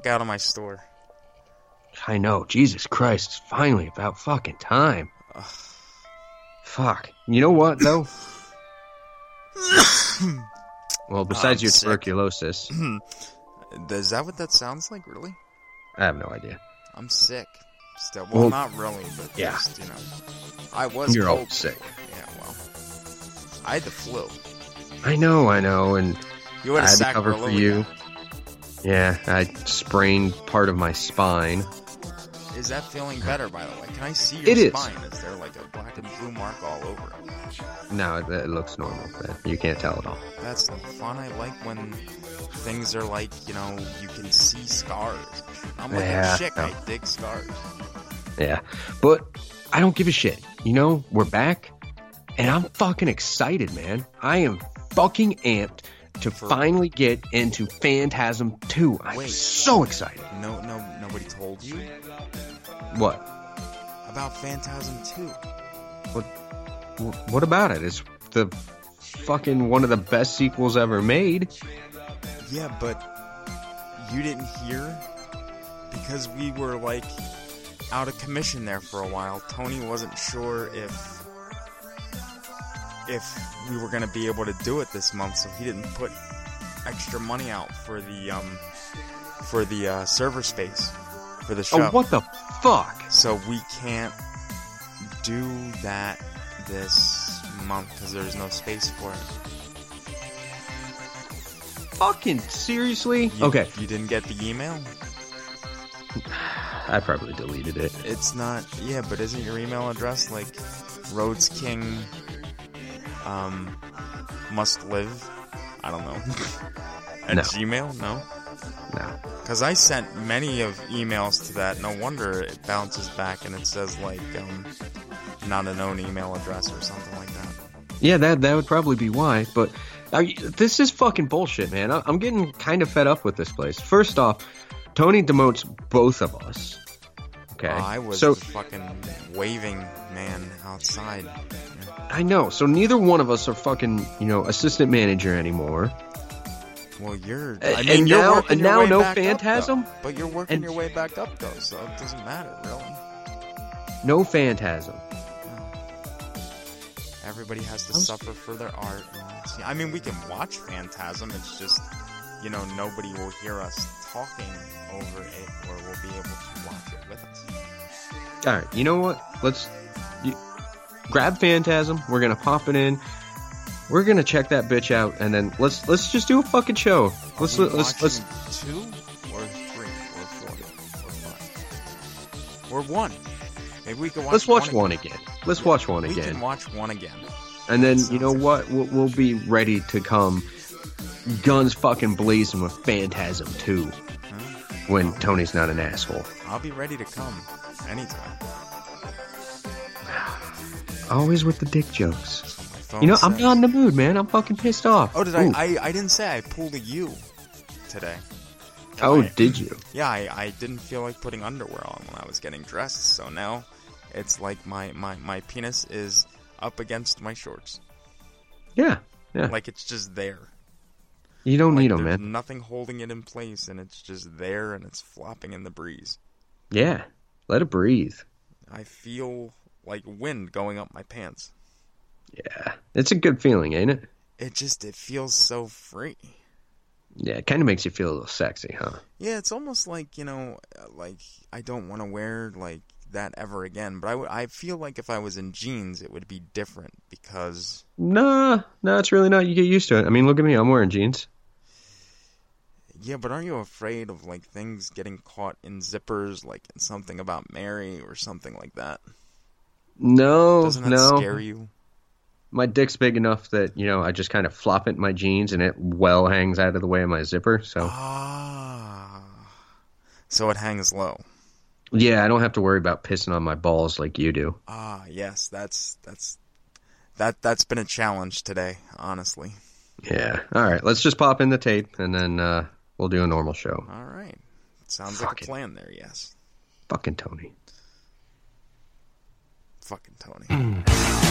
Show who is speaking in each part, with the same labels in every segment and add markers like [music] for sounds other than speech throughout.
Speaker 1: Fuck out of my store.
Speaker 2: I know. Jesus Christ. It's finally about fucking time. Fuck. You know what, though? [coughs] well, besides your tuberculosis, [coughs]
Speaker 1: Is that what that sounds like, really?
Speaker 2: I have no idea.
Speaker 1: I'm sick. Still, well,
Speaker 2: Well,
Speaker 1: not really, but
Speaker 2: yeah.
Speaker 1: just, you know. I was
Speaker 2: You're all sick.
Speaker 1: Yeah, well. I had the flu.
Speaker 2: I know, I know, and
Speaker 1: You had
Speaker 2: I had to cover for you. Yeah, I sprained part of my spine.
Speaker 1: Is that feeling better, by the way? Can I see your
Speaker 2: It is.
Speaker 1: spine? Is there like a black and blue mark all over it?
Speaker 2: No, it, it looks normal. but You can't tell at all.
Speaker 1: That's fun. I like when things are like, you know, you can see scars. I'm like
Speaker 2: Yeah,
Speaker 1: a chick.
Speaker 2: no.
Speaker 1: I dig scars.
Speaker 2: Yeah, but I don't give a shit. You know, we're back, and I'm fucking excited, man. I am fucking amped to
Speaker 1: For-
Speaker 2: finally get into Phantasm 2. I'm
Speaker 1: Wait.
Speaker 2: so excited.
Speaker 1: No, no, nobody told you
Speaker 2: What?
Speaker 1: about Phantasm 2.
Speaker 2: Wh- What about it? It's the fucking one of the best sequels ever made.
Speaker 1: Yeah, but you didn't hear because we were like out of commission there for a while. Tony wasn't sure if if we were going to be able to do it this month, so he didn't put extra money out for the um for the uh, server space for the show.
Speaker 2: Oh, what the fuck?
Speaker 1: So we can't do that this month because there's no space for it.
Speaker 2: Fucking seriously?
Speaker 1: You,
Speaker 2: okay,
Speaker 1: You didn't get the email? [sighs]
Speaker 2: I probably deleted it.
Speaker 1: It's not. Yeah, but isn't your email address like Rhodes King um must live? I don't know. [laughs] At
Speaker 2: No.
Speaker 1: Gmail? No.
Speaker 2: No.
Speaker 1: Because I sent many of emails to that. No wonder it bounces back and it says like um not a known email address or something like that.
Speaker 2: Yeah, that that would probably be why. But you- this is fucking bullshit, man. I- I'm getting kind of fed up with this place. First off, Tony demotes both of us. Okay,
Speaker 1: Uh, I was
Speaker 2: so
Speaker 1: fucking waving man outside.
Speaker 2: I know. So neither one of us are fucking you know assistant manager anymore.
Speaker 1: Well, you're. I
Speaker 2: and
Speaker 1: you're
Speaker 2: now- and now no
Speaker 1: back up, though.
Speaker 2: Phantasm?
Speaker 1: but you're working
Speaker 2: And-
Speaker 1: your way back up though, so it doesn't matter really.
Speaker 2: No phantasm.
Speaker 1: Everybody has to
Speaker 2: I'm
Speaker 1: suffer for their art. I mean, we can watch Phantasm. It's just, you know, nobody will hear us talking over it, or will be able to watch it with us.
Speaker 2: All right, you know what? Let's grab Phantasm. We're gonna pop it in. We're gonna check that bitch out, and then let's let's just do a fucking show. Let's
Speaker 1: we
Speaker 2: let's let's.
Speaker 1: watching two or three or four or five or one. Maybe we can watch.
Speaker 2: Let's watch
Speaker 1: one
Speaker 2: one again. Let's watch one
Speaker 1: We
Speaker 2: again.
Speaker 1: can watch one again.
Speaker 2: And then you know what? We'll, we'll be ready to come, guns fucking blazing with Phantasm 2 when Tony's not an asshole.
Speaker 1: I'll be ready to come anytime.
Speaker 2: Always with the dick jokes. You know, I'm not in the mood, man. I'm fucking pissed off.
Speaker 1: Oh, did
Speaker 2: Ooh.
Speaker 1: I, I? I didn't say I pulled a U today.
Speaker 2: Oh,
Speaker 1: I-
Speaker 2: did you?
Speaker 1: Yeah, I, I didn't feel like putting underwear on when I was getting dressed, so now it's like my, my, my penis is up against my shorts.
Speaker 2: Yeah, yeah.
Speaker 1: Like it's just there.
Speaker 2: you don't
Speaker 1: Like
Speaker 2: need them, man.
Speaker 1: nothing holding it in place, and it's just there, and it's flopping in the breeze.
Speaker 2: Yeah, let it breathe.
Speaker 3: I feel like wind going up my pants.
Speaker 2: Yeah, it's a good feeling, ain't it?
Speaker 3: It just it feels so free.
Speaker 2: Yeah, it kind of makes you feel a little sexy, huh?
Speaker 3: Yeah, it's almost like you know, like I don't want to wear like that ever again. But I would- I feel like if I was in jeans, it would be different because
Speaker 2: Nah, no, it's really not. You get used to it. I mean, look at me. I'm wearing jeans.
Speaker 3: yeah. But aren't you afraid of like things getting caught in zippers, like in something about Mary or something like that?
Speaker 2: No,
Speaker 3: Doesn't that
Speaker 2: no.
Speaker 3: scare you?
Speaker 2: My dick's big enough that you know I just kind of flop it in my jeans, and it well hangs out of the way of my zipper. So
Speaker 3: Ah, so it hangs low.
Speaker 2: yeah, I don't have to worry about pissing on my balls like you do.
Speaker 3: Ah, yes, that's that's that that's been a challenge today, honestly.
Speaker 2: Yeah. All right, let's just pop in the tape, and then uh, we'll do a normal show.
Speaker 3: All right, sounds
Speaker 2: Fuck
Speaker 3: like a
Speaker 2: it.
Speaker 3: plan there. Yes,
Speaker 2: Fucking Tony.
Speaker 3: Fucking Tony. [clears throat]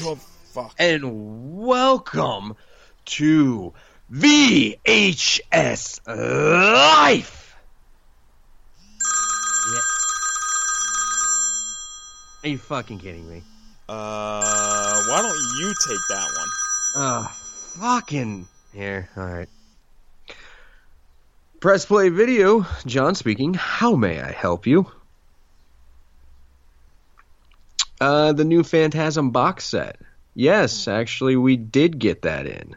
Speaker 2: All right,
Speaker 3: Oh fuck!
Speaker 2: and welcome to VHS Life. Are you fucking kidding me?
Speaker 1: Uh, why don't you take that one?
Speaker 2: Uh, fucking. Here, alright. Press play video. John speaking. How may I help you? Uh, the new Phantasm box set. Yes, actually, we did get that in.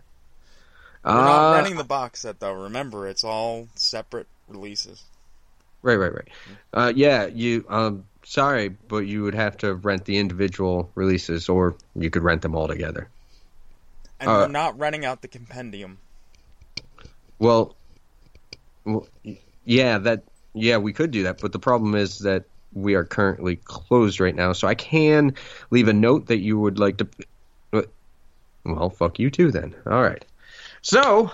Speaker 1: We're not
Speaker 2: Uh,
Speaker 1: renting the box set though. Remember, it's all separate releases.
Speaker 2: Right, right, right. Uh, yeah, you. Um, sorry, but you would have to rent the individual releases, or you could rent them all together.
Speaker 1: And
Speaker 2: Uh,
Speaker 1: we're not renting out the compendium.
Speaker 2: Well, well, yeah, that. Yeah, we could do that, but the problem is that we are currently closed right now. So I can leave a note that you would like to. Well, fuck you too then. All right. So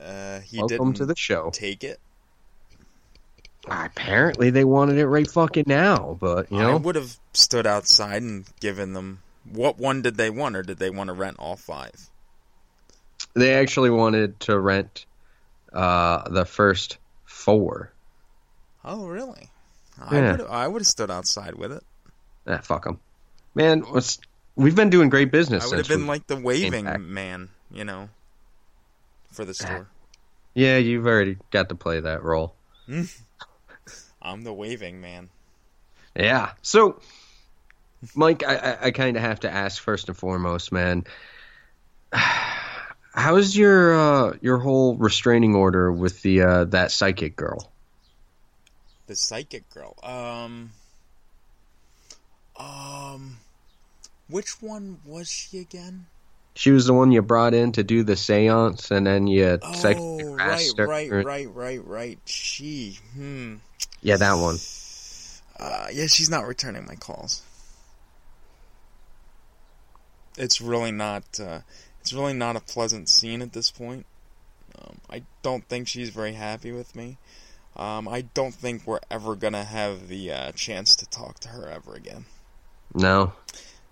Speaker 1: Uh, he
Speaker 2: welcome
Speaker 1: didn't
Speaker 2: to the show.
Speaker 1: take it.
Speaker 2: Apparently, they wanted it right fucking now, but you know I
Speaker 1: would have stood outside and given them. What one did they want, or did they want to rent all five?
Speaker 2: They actually wanted to rent uh, the first four.
Speaker 1: Oh, really? I
Speaker 2: Yeah.
Speaker 1: would I would have stood outside with it.
Speaker 2: Ah, fuck them, man. What's, we've been doing great business.
Speaker 1: I would have been like the waving man, you know, for the store.
Speaker 2: yeah, you've already got to play that role. [laughs]
Speaker 1: I'm the waving man.
Speaker 2: Yeah. So, Mike, I, I, I kind of have to ask first and foremost, man. [sighs] How's your uh, your whole restraining order with the uh, that psychic girl?
Speaker 1: The psychic girl. Um. Um. Which one was she again?
Speaker 2: She was the one you brought in to do the séance, and then you
Speaker 1: Oh,
Speaker 2: psychically
Speaker 1: right,
Speaker 2: harassed her.
Speaker 1: right, right, right, right. She. Hmm.
Speaker 2: Yeah, that one.
Speaker 1: Uh, yeah, she's not returning my calls. It's really not. Uh, it's really not a pleasant scene at this point. Um, I don't think she's very happy with me. Um, I don't think we're ever gonna have the uh, chance to talk to her ever again.
Speaker 2: No.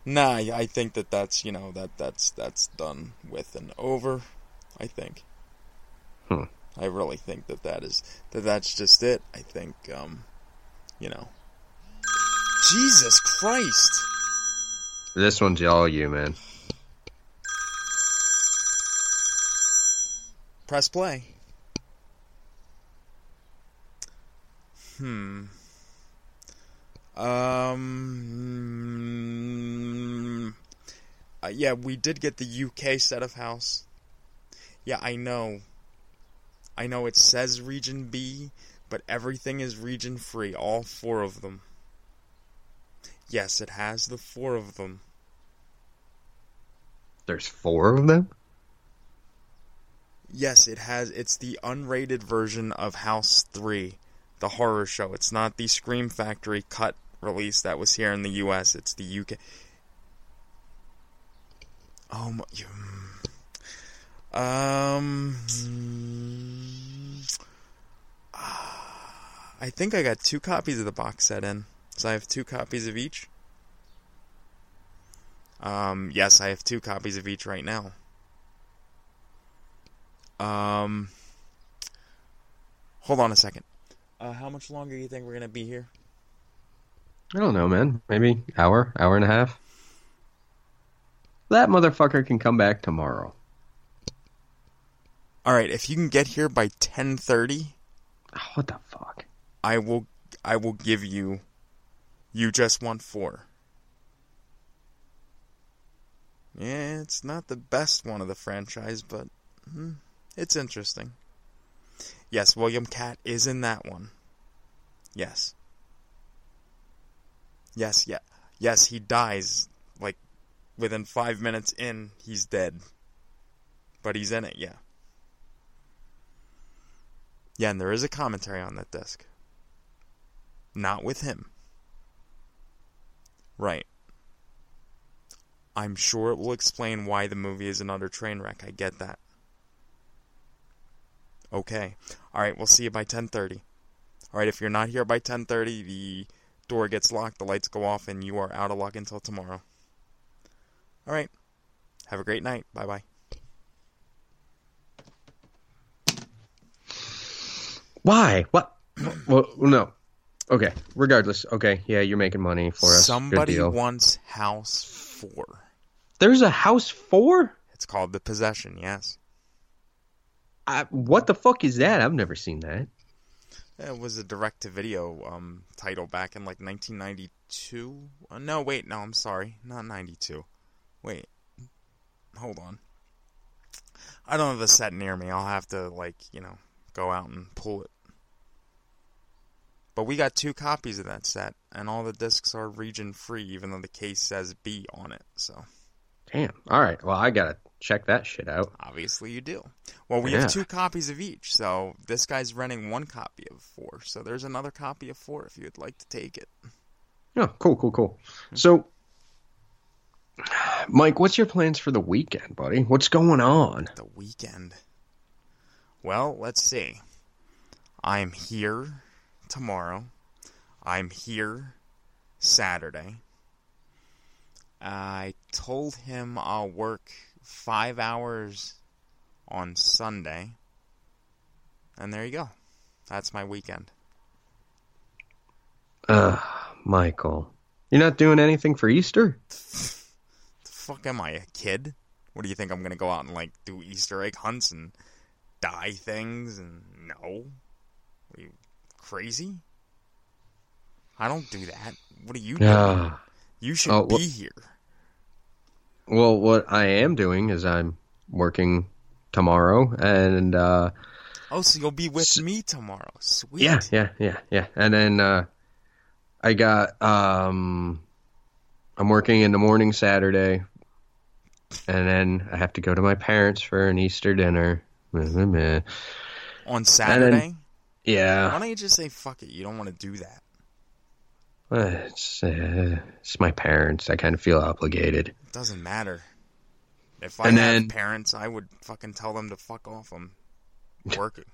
Speaker 1: Nah, I I think that that's you know that that's that's done with and over. I think.
Speaker 2: Hmm.
Speaker 1: I really think that that is that that's just it. I think um, you know. Jesus Christ!
Speaker 2: This one's all you, man.
Speaker 1: Press play. Hmm. Um. uh, yeah, we did get the UK set of house. Yeah, I know. I know it says Region B, but everything is region free, all four of them. Yes, it has the four of them.
Speaker 2: There's four of them.
Speaker 1: Yes, it has. It's the unrated version of House 3, the horror show. It's not the Scream Factory cut release that was here in the US. It's the UK. Oh my. Um. mm, ah, I think I got two copies of the box set in. So I have two copies of each. Um, yes, I have two copies of each right now. Um, hold on a second. Uh, how much longer do you think we're gonna be here?
Speaker 2: I don't know, man. Maybe hour, hour and a half. That motherfucker can come back tomorrow.
Speaker 1: All right, if you can get here by ten thirty,
Speaker 2: Oh, what the fuck?
Speaker 1: I will. I will give you. You just want four. Yeah, it's not the best one of the franchise, but hmm, it's interesting. Yes, William Katt is in that one. Yes. Yes, yeah. Yes, he dies like within 5 minutes in, he's dead. But he's in it, yeah. Yeah, and there is a commentary on that disc. Not with him. Right. I'm sure it will explain why the movie is an utter train wreck. I get that. Okay. All right, we'll see you by 10:30. All right, if you're not here by 10:30, the door gets locked, the lights go off and you are out of luck until tomorrow. All right. Have a great night. Bye-bye.
Speaker 2: Why? What? well, no. Okay. Regardless. Okay. Yeah, you're making money for us.
Speaker 1: Somebody wants House 4.
Speaker 2: There's a house four.
Speaker 1: It's called The Possession, yes.
Speaker 2: I, what the fuck is that? I've never seen that.
Speaker 1: It was a direct to video um, title back in like 1992. Uh, no, wait, no, I'm sorry. Not 92. Wait. Hold on. I don't have a set near me. I'll have to, like, you know, go out and pull it. But we got two copies of that set, and all the discs are region free, even though the case says B on it. So
Speaker 2: Damn. All right. Well, I gotta check that shit out.
Speaker 1: obviously you do. Well, we
Speaker 2: Yeah.
Speaker 1: have two copies of each, so this guy's renting one copy of four. So there's another copy of four if you'd like to take it.
Speaker 2: Oh, cool, cool, cool. So, Mike, what's your plans for the weekend, buddy? What's going on?
Speaker 1: The weekend. Well, let's see. I'm here tomorrow. I'm here Saturday. I told him I'll work five hours on Sunday. And there you go. That's my weekend.
Speaker 2: Uh, Michael, you're not doing anything for Easter? [laughs]
Speaker 1: The fuck am I, a kid? What do you think I'm gonna go out and like do Easter egg hunts and dye things and no? Are you crazy? I don't do that. What are you doing?
Speaker 2: Uh,
Speaker 1: you should
Speaker 2: oh,
Speaker 1: be
Speaker 2: wh-
Speaker 1: here.
Speaker 2: Well, what I am doing is I'm working tomorrow, and uh,
Speaker 1: Oh, so you'll be with
Speaker 2: S-
Speaker 1: me tomorrow. Sweet.
Speaker 2: yeah, yeah, yeah, yeah, and then uh, I got um, I'm working in the morning Saturday, and then I have to go to my parents for an Easter dinner.
Speaker 1: On Saturday?
Speaker 2: Yeah,
Speaker 1: Why don't you just say fuck it? You don't want to do that.
Speaker 2: It's uh, it's my parents. I kind of feel obligated.
Speaker 1: It doesn't matter. If I
Speaker 2: And
Speaker 1: have
Speaker 2: then-
Speaker 1: parents, I would fucking tell them to fuck off. I'm [laughs] working.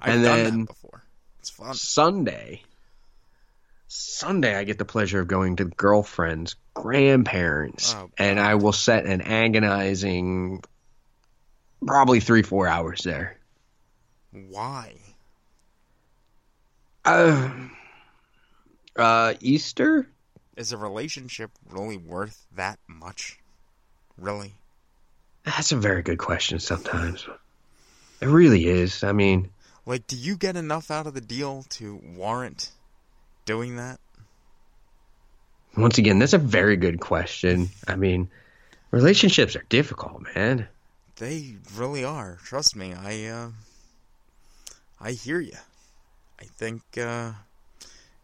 Speaker 1: I've
Speaker 2: And
Speaker 1: done
Speaker 2: then-
Speaker 1: that before. It's fun.
Speaker 2: Sunday, Sunday, I get the pleasure of going to girlfriend's grandparents,
Speaker 1: Oh,
Speaker 2: and I will set an agonizing, probably three four hours there.
Speaker 1: Why?
Speaker 2: Uh, uh, Easter.
Speaker 1: Is a relationship really worth that much? Really?
Speaker 2: That's a very good question. Sometimes it really is. I mean,
Speaker 1: Like, do you get enough out of the deal to warrant doing that?
Speaker 2: once again, that's a very good question. I mean, relationships are difficult, man.
Speaker 1: They really are. Trust me. I uh I hear you. I think uh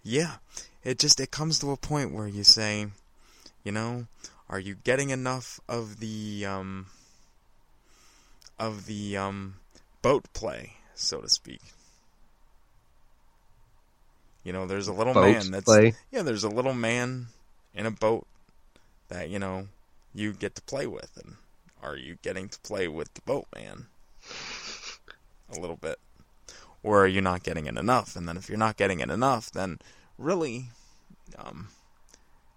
Speaker 1: yeah, it just it comes to a point where you say, you know, are you getting enough of the um of the um boat play, so to speak? You know, there's a little
Speaker 2: Boats
Speaker 1: man that's
Speaker 2: play?
Speaker 1: yeah, there's a little man in a boat that, you know, you get to play with and are you getting to play with the boatman a little bit or are you not getting it enough. And then if you're not getting it enough then really um,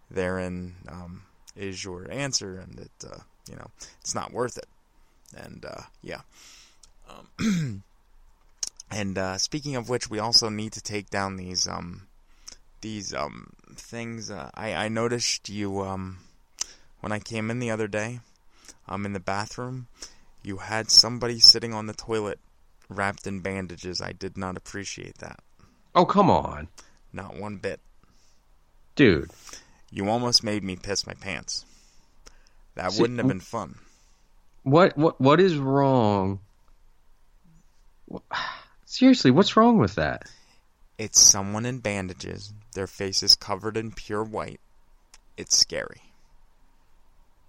Speaker 1: therein um, is your answer and it uh, you know it's not worth it. And uh, yeah. Um, [clears throat] and uh, speaking of which we also need to take down these um, these um, things. Uh, I, I noticed you um, when I came in the other day um, in the bathroom, you had somebody sitting on the toilet wrapped in bandages. I did not appreciate that.
Speaker 2: Oh, come on,
Speaker 1: Not one bit.
Speaker 2: dude.
Speaker 1: You almost made me piss my pants. That
Speaker 2: See,
Speaker 1: wouldn't have been fun.
Speaker 2: What what what is wrong? Seriously, what's wrong with that?
Speaker 1: It's someone in bandages, their face is covered in pure white. It's scary.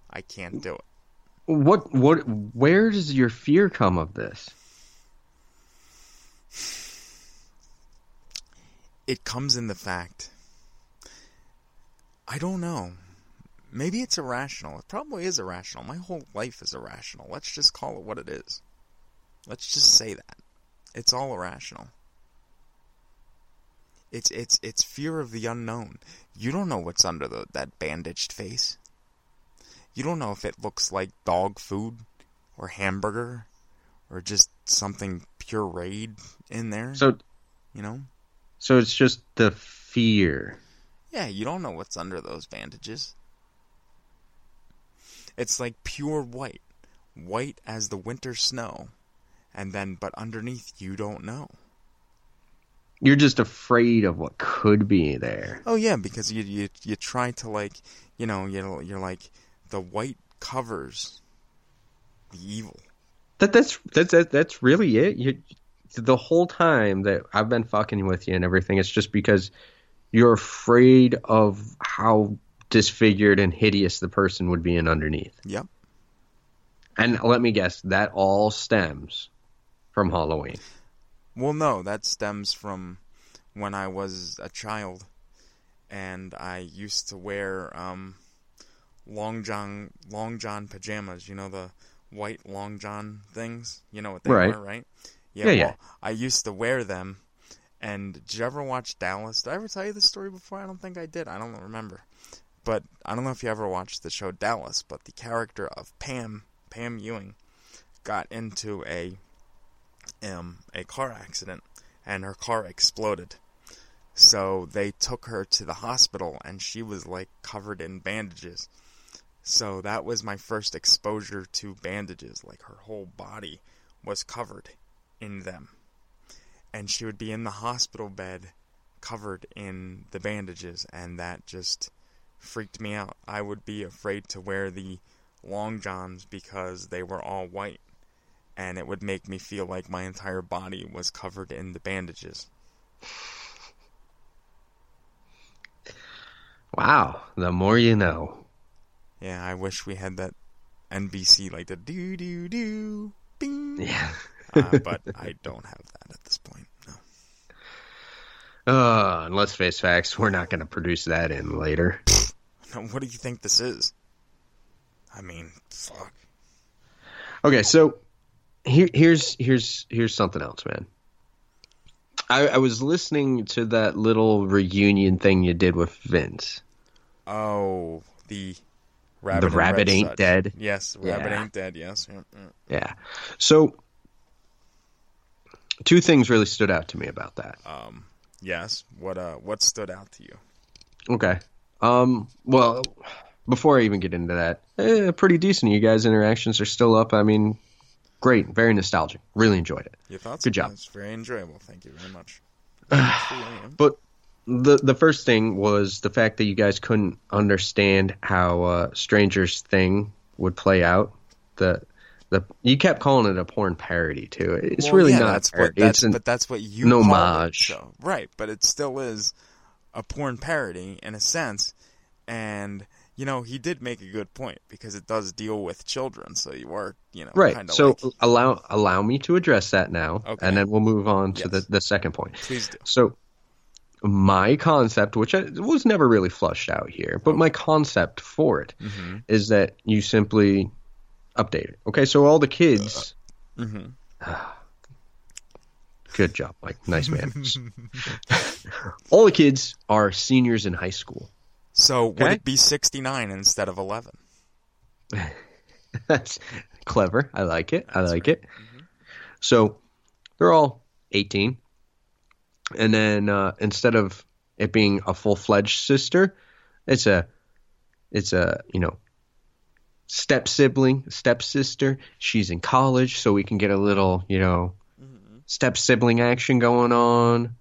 Speaker 1: I can't do it.
Speaker 2: What what where does your fear come of this?
Speaker 1: It comes in the fact. I don't know. Maybe it's irrational. It probably is irrational. My whole life is irrational. Let's just call it what it is. Let's just say that. It's all irrational. It's it's it's fear of the unknown. You don't know what's under the, that bandaged face. You don't know if it looks like dog food or hamburger or just something pureed in there,
Speaker 2: So
Speaker 1: you know?
Speaker 2: So it's just the fear.
Speaker 1: Yeah, you don't know what's under those bandages. It's like pure white, white as the winter snow, and then but underneath you don't know.
Speaker 2: You're just afraid of what could be there.
Speaker 1: Oh yeah, because you you you try to like, you know, you you're like the white covers the evil.
Speaker 2: That that's that's that, that's really it. You the whole time that I've been fucking with you and everything, it's just because you're afraid of how disfigured and hideous the person would be in underneath.
Speaker 1: Yep.
Speaker 2: And let me guess, that all stems from Halloween.
Speaker 1: Well, no, that stems from when I was a child, and I used to wear um, long john long john pajamas. You know the white long john things. You know what they
Speaker 2: Right.
Speaker 1: were, right?
Speaker 2: Yeah,
Speaker 1: well,
Speaker 2: yeah.
Speaker 1: I used to wear them. And did you ever watch Dallas? Did I ever tell you this story before? I don't think I did. I don't remember. But I don't know if you ever watched the show Dallas. But the character of Pam, Pam Ewing, got into a um, a car accident and her car exploded. So they took her to the hospital and she was like covered in bandages. So that was my first exposure to bandages. Like her whole body was covered in them. And she would be in the hospital bed covered in the bandages and that just freaked me out. I would be afraid to wear the long johns because they were all white and it would make me feel like my entire body was covered in the bandages.
Speaker 2: Wow, the more you know.
Speaker 1: Yeah, I wish we had that NBC like the do do do bing.
Speaker 2: Yeah.
Speaker 1: uh, [laughs] but I don't have that at this point. No.
Speaker 2: Uh, and let's face facts, we're not going to produce that in later. [laughs]
Speaker 1: No, What do you think this is? I mean, fuck.
Speaker 2: Okay, so here, here's here's here's something else, man. I, I was listening to that little reunion thing you did with Vince.
Speaker 1: Oh, the rabbit. and
Speaker 2: rabbit ain't dead.
Speaker 1: Yes, the rabbit ain't dead. Yes. Yeah, yeah.
Speaker 2: Yeah. So two things really stood out to me about that.
Speaker 1: Um. Yes. What uh? What stood out to you?
Speaker 2: Okay. Um. Well, before I even get into that, eh, pretty decent. You guys' interactions are still up. I mean, great. Very nostalgic. Really enjoyed it.
Speaker 1: Your thoughts?
Speaker 2: Good job.
Speaker 1: It's very enjoyable. Thank you very much. [sighs]
Speaker 2: But the the first thing was the fact that you guys couldn't understand how uh, Stranger's thing would play out. The the you kept calling it a porn parody too. It's
Speaker 1: Well,
Speaker 2: really
Speaker 1: yeah,
Speaker 2: not.
Speaker 1: That's
Speaker 2: a
Speaker 1: what. That's,
Speaker 2: an,
Speaker 1: but that's what you
Speaker 2: an
Speaker 1: called it,
Speaker 2: homage.
Speaker 1: so- right? But it still is a porn parody in a sense, and you know he did make a good point because it does deal with children. So you are, you know,
Speaker 2: right.
Speaker 1: Kind of
Speaker 2: So
Speaker 1: like,
Speaker 2: allow allow me to address that now,
Speaker 1: Okay.
Speaker 2: and then we'll move on to
Speaker 1: Yes.
Speaker 2: the the second point.
Speaker 1: please do.
Speaker 2: So my concept, which I, was never really flushed out here, but my concept for it is
Speaker 1: Mm-hmm.
Speaker 2: that you simply update it. Okay, so all the kids.
Speaker 1: Mhm. [sighs]
Speaker 2: Good job, Mike. Nice man. [laughs] [laughs] all the kids are seniors in high school.
Speaker 1: So would it be sixty nine instead of eleven? [laughs]
Speaker 2: That's clever. I like it. I
Speaker 1: That's
Speaker 2: like
Speaker 1: right.
Speaker 2: it. So they're all 18. And then uh, instead of it being a full fledged sister, it's a it's a, you know, step sibling, step sister. She's in college, so we can get a little, you know, step sibling action going on.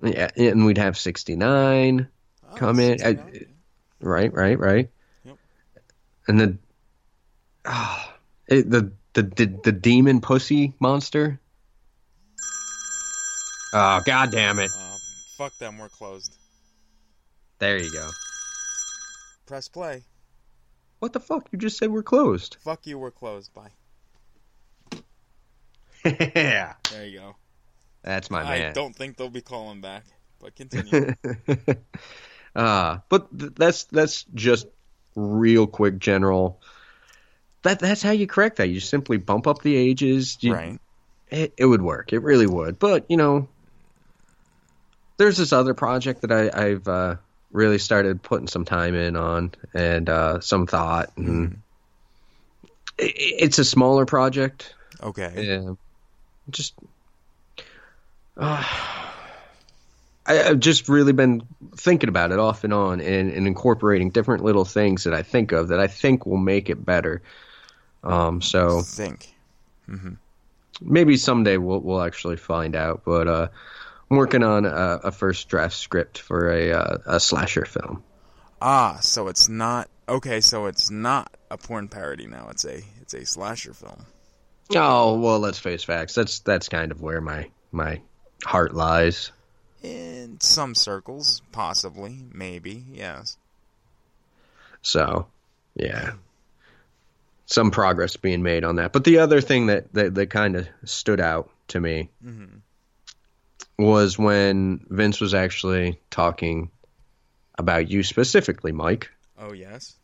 Speaker 1: Right.
Speaker 2: Yeah, and we'd have 69 come in. I- Right, right, right.
Speaker 1: Yep.
Speaker 2: And then [sighs] it, the, the the the demon pussy monster. Oh god damn it.
Speaker 1: Uh, fuck them. We're closed.
Speaker 2: There you go.
Speaker 1: Press play.
Speaker 2: What the fuck? You just said we're closed.
Speaker 1: Fuck you. We're closed. Bye. [laughs]
Speaker 2: yeah.
Speaker 1: There you go.
Speaker 2: That's my
Speaker 1: I
Speaker 2: man.
Speaker 1: don't think they'll be calling back, but continue. [laughs]
Speaker 2: uh, but th- that's that's just real quick general. That that's how you correct that. You simply bump up the ages. You,
Speaker 1: right.
Speaker 2: it, it would work. It really would. But you know, there's this other project that I, I've uh, really started putting some time in on and uh, some thought. And i it's a smaller project.
Speaker 1: Okay.
Speaker 2: Yeah, just uh, I, I've just really been thinking about it off and on and, and incorporating different little things that I think of that I think will make it better. Um, so
Speaker 1: Think.
Speaker 2: maybe someday we'll we'll actually find out. But uh, I'm working on a, a first draft script for a uh, a slasher film.
Speaker 1: Ah, so it's not okay. So it's not a porn parody now. It's a it's a slasher film.
Speaker 2: Oh well, let's face facts. That's that's kind of where my my heart lies.
Speaker 1: In some circles, possibly, maybe, yes.
Speaker 2: So, yeah, some progress being made on that. But the other thing that that, that kind of stood out to me was when Vince was actually talking about you specifically, Mike.
Speaker 1: Oh yes.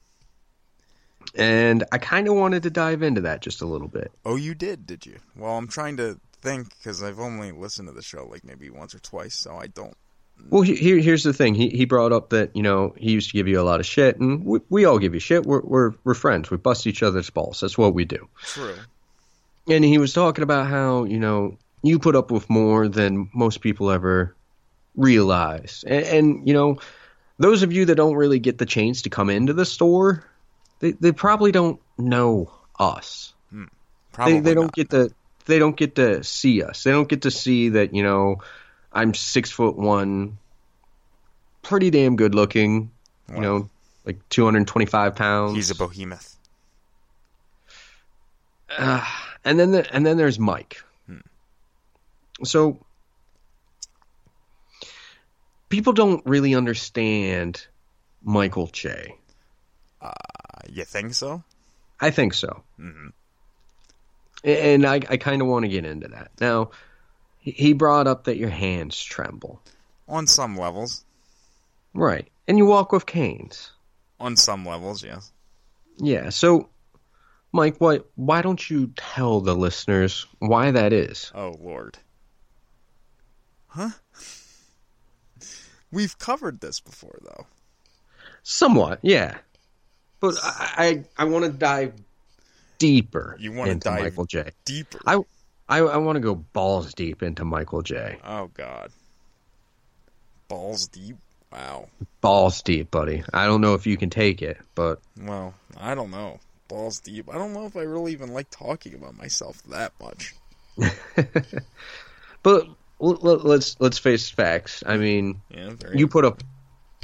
Speaker 2: And I kind of wanted to dive into that just a little bit.
Speaker 1: Oh, you did, did you? Well, I'm trying to think because I've only listened to the show like maybe once or twice, so I don't.
Speaker 2: Well, he- here, here's the thing. He he brought up that you know he used to give you a lot of shit, and we, we all give you shit. We're we're we're friends. We bust each other's balls. That's what we do.
Speaker 1: True.
Speaker 2: And he was talking about how you know you put up with more than most people ever realize, and, and you know those of you that don't really get the chance to come into the store, they they probably don't know us.
Speaker 1: Probably
Speaker 2: they they don't
Speaker 1: not.
Speaker 2: get to they don't get to see us. They don't get to see that you know I'm six foot one, pretty damn good looking. You know, like 225 pounds.
Speaker 1: He's a behemoth.
Speaker 2: Uh, and then the, and then there's Mike. So people don't really understand Michael Che.
Speaker 1: Uh, you think so?
Speaker 2: I think so. And I, I kind of want to get into that. Now, he- he brought up that your hands tremble.
Speaker 1: On some levels.
Speaker 2: Right. And you walk with canes.
Speaker 1: On some levels, yes.
Speaker 2: Yeah. So, Mike, why, why don't you tell the listeners why that is?
Speaker 1: Oh lord. Huh? We've covered this before, though.
Speaker 2: Somewhat, yeah. But I, I, I want to dive deeper
Speaker 1: You wanna dive
Speaker 2: Michael J.
Speaker 1: Deeper.
Speaker 2: I, I, I want to go balls deep into Michael J.
Speaker 1: Oh god. Balls deep. Wow.
Speaker 2: Balls deep, buddy. I don't know if you can take it, but
Speaker 1: Well, I don't know. Balls deep. I don't know if I really even like talking about myself that much. [laughs]
Speaker 2: but let's let's face facts. I mean,
Speaker 1: Yeah,
Speaker 2: you put up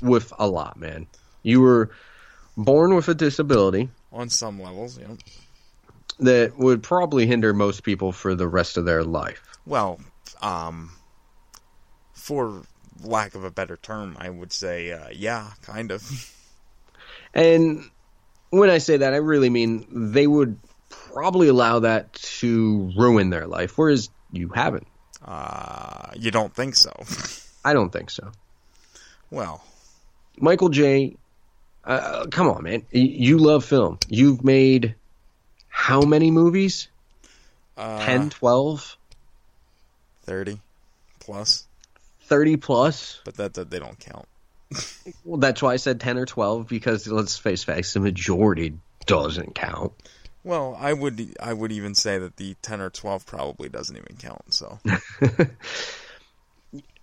Speaker 2: with a lot, man. You were born with a disability
Speaker 1: on some levels, yeah.
Speaker 2: that would probably hinder most people for the rest of their life.
Speaker 1: Well, um, for lack of a better term, I would say, uh, yeah, kind of. [laughs]
Speaker 2: And when I say that, I really mean they would probably allow that to ruin their life, whereas you haven't.
Speaker 1: Uh, you don't think so?
Speaker 2: I don't think so.
Speaker 1: well,
Speaker 2: Michael J. Uh, come on, man. You love film. You've made how many movies?
Speaker 1: uh,
Speaker 2: 10, 12,
Speaker 1: 30 plus,
Speaker 2: 30 plus?
Speaker 1: but that, that they don't count.
Speaker 2: Well, that's why I said 10 or 12 because let's face facts, the majority doesn't count.
Speaker 1: Well, I would I would even say that the 10 or 12 probably doesn't even count. So, [laughs]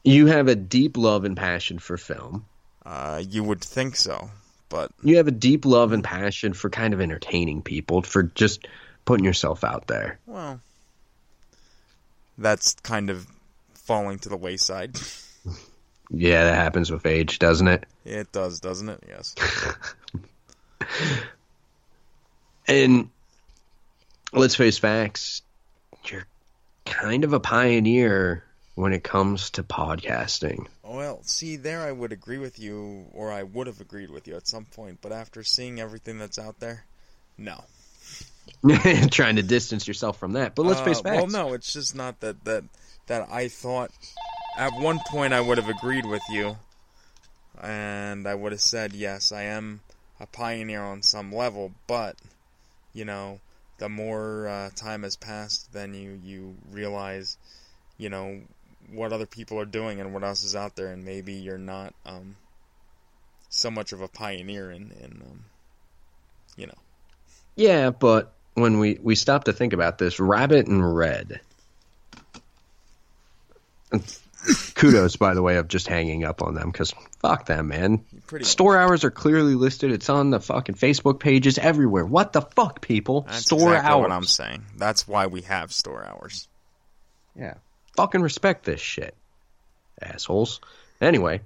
Speaker 2: You have a deep love and passion for film.
Speaker 1: uh, you would think so, but
Speaker 2: You have a deep love and passion for kind of entertaining people, for just putting yourself out there.
Speaker 1: well, that's kind of falling to the wayside. [laughs]
Speaker 2: Yeah, that happens with age, doesn't it?
Speaker 1: it does, doesn't it? Yes. [laughs]
Speaker 2: And let's face facts, you're kind of a pioneer when it comes to podcasting.
Speaker 1: Well, see, there I would agree with you, or I would have agreed with you at some point, but after seeing everything that's out there, no. [laughs]
Speaker 2: Trying to distance yourself from that. But let's
Speaker 1: Uh,
Speaker 2: face facts.
Speaker 1: Well, no, it's just not that that that I thought at one point I would have agreed with you, and I would have said yes, I am a pioneer on some level, but you know, the more uh, time has passed, then you you realize, you know, what other people are doing and what else is out there, and maybe you're not um, so much of a pioneer in in um, you know.
Speaker 2: Yeah, but when we, we stop to think about this, Rabbit and Red. Kudos, by the way, of just hanging up on them because fuck them, man.
Speaker 1: Pretty
Speaker 2: Store hours are clearly listed. It's on the fucking Facebook pages everywhere. What the fuck, people?
Speaker 1: That's
Speaker 2: store
Speaker 1: exactly
Speaker 2: hours.
Speaker 1: what I'm saying. That's why we have store hours.
Speaker 2: Yeah. Fucking respect this shit. Assholes. Anyway.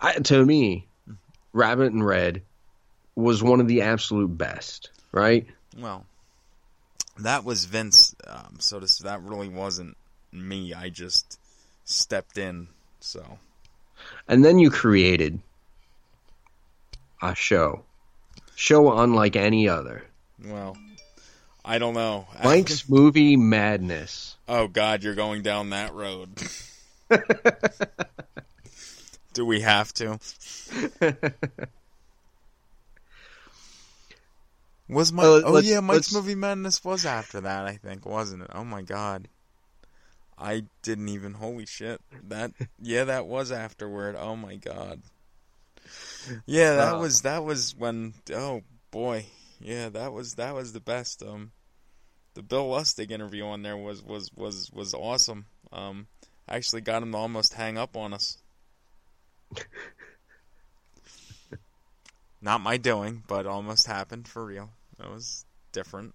Speaker 2: I, to me, Rabbit and Red was one of the absolute best, right?
Speaker 1: Well, that was Vince. Um, so this, that really wasn't me. I just stepped in. So
Speaker 2: And then you created a show. Show unlike any other.
Speaker 1: well, I don't know. [laughs]
Speaker 2: Mike's movie madness.
Speaker 1: Oh God, you're going down that road. [laughs] Do we have to? [laughs] Was my
Speaker 2: Uh,
Speaker 1: oh yeah, Mike's
Speaker 2: let's-
Speaker 1: movie madness was after that, I think, wasn't it? Oh my god. I didn't even holy shit. That yeah, that was afterward. Oh my god. Yeah, that
Speaker 2: Uh.
Speaker 1: was that was when oh boy. Yeah, that was that was the best. Um the Bill Lustig interview on there was was was was awesome. Um actually got him to almost hang up on us. [laughs] Not my doing, but almost happened for real. That was different.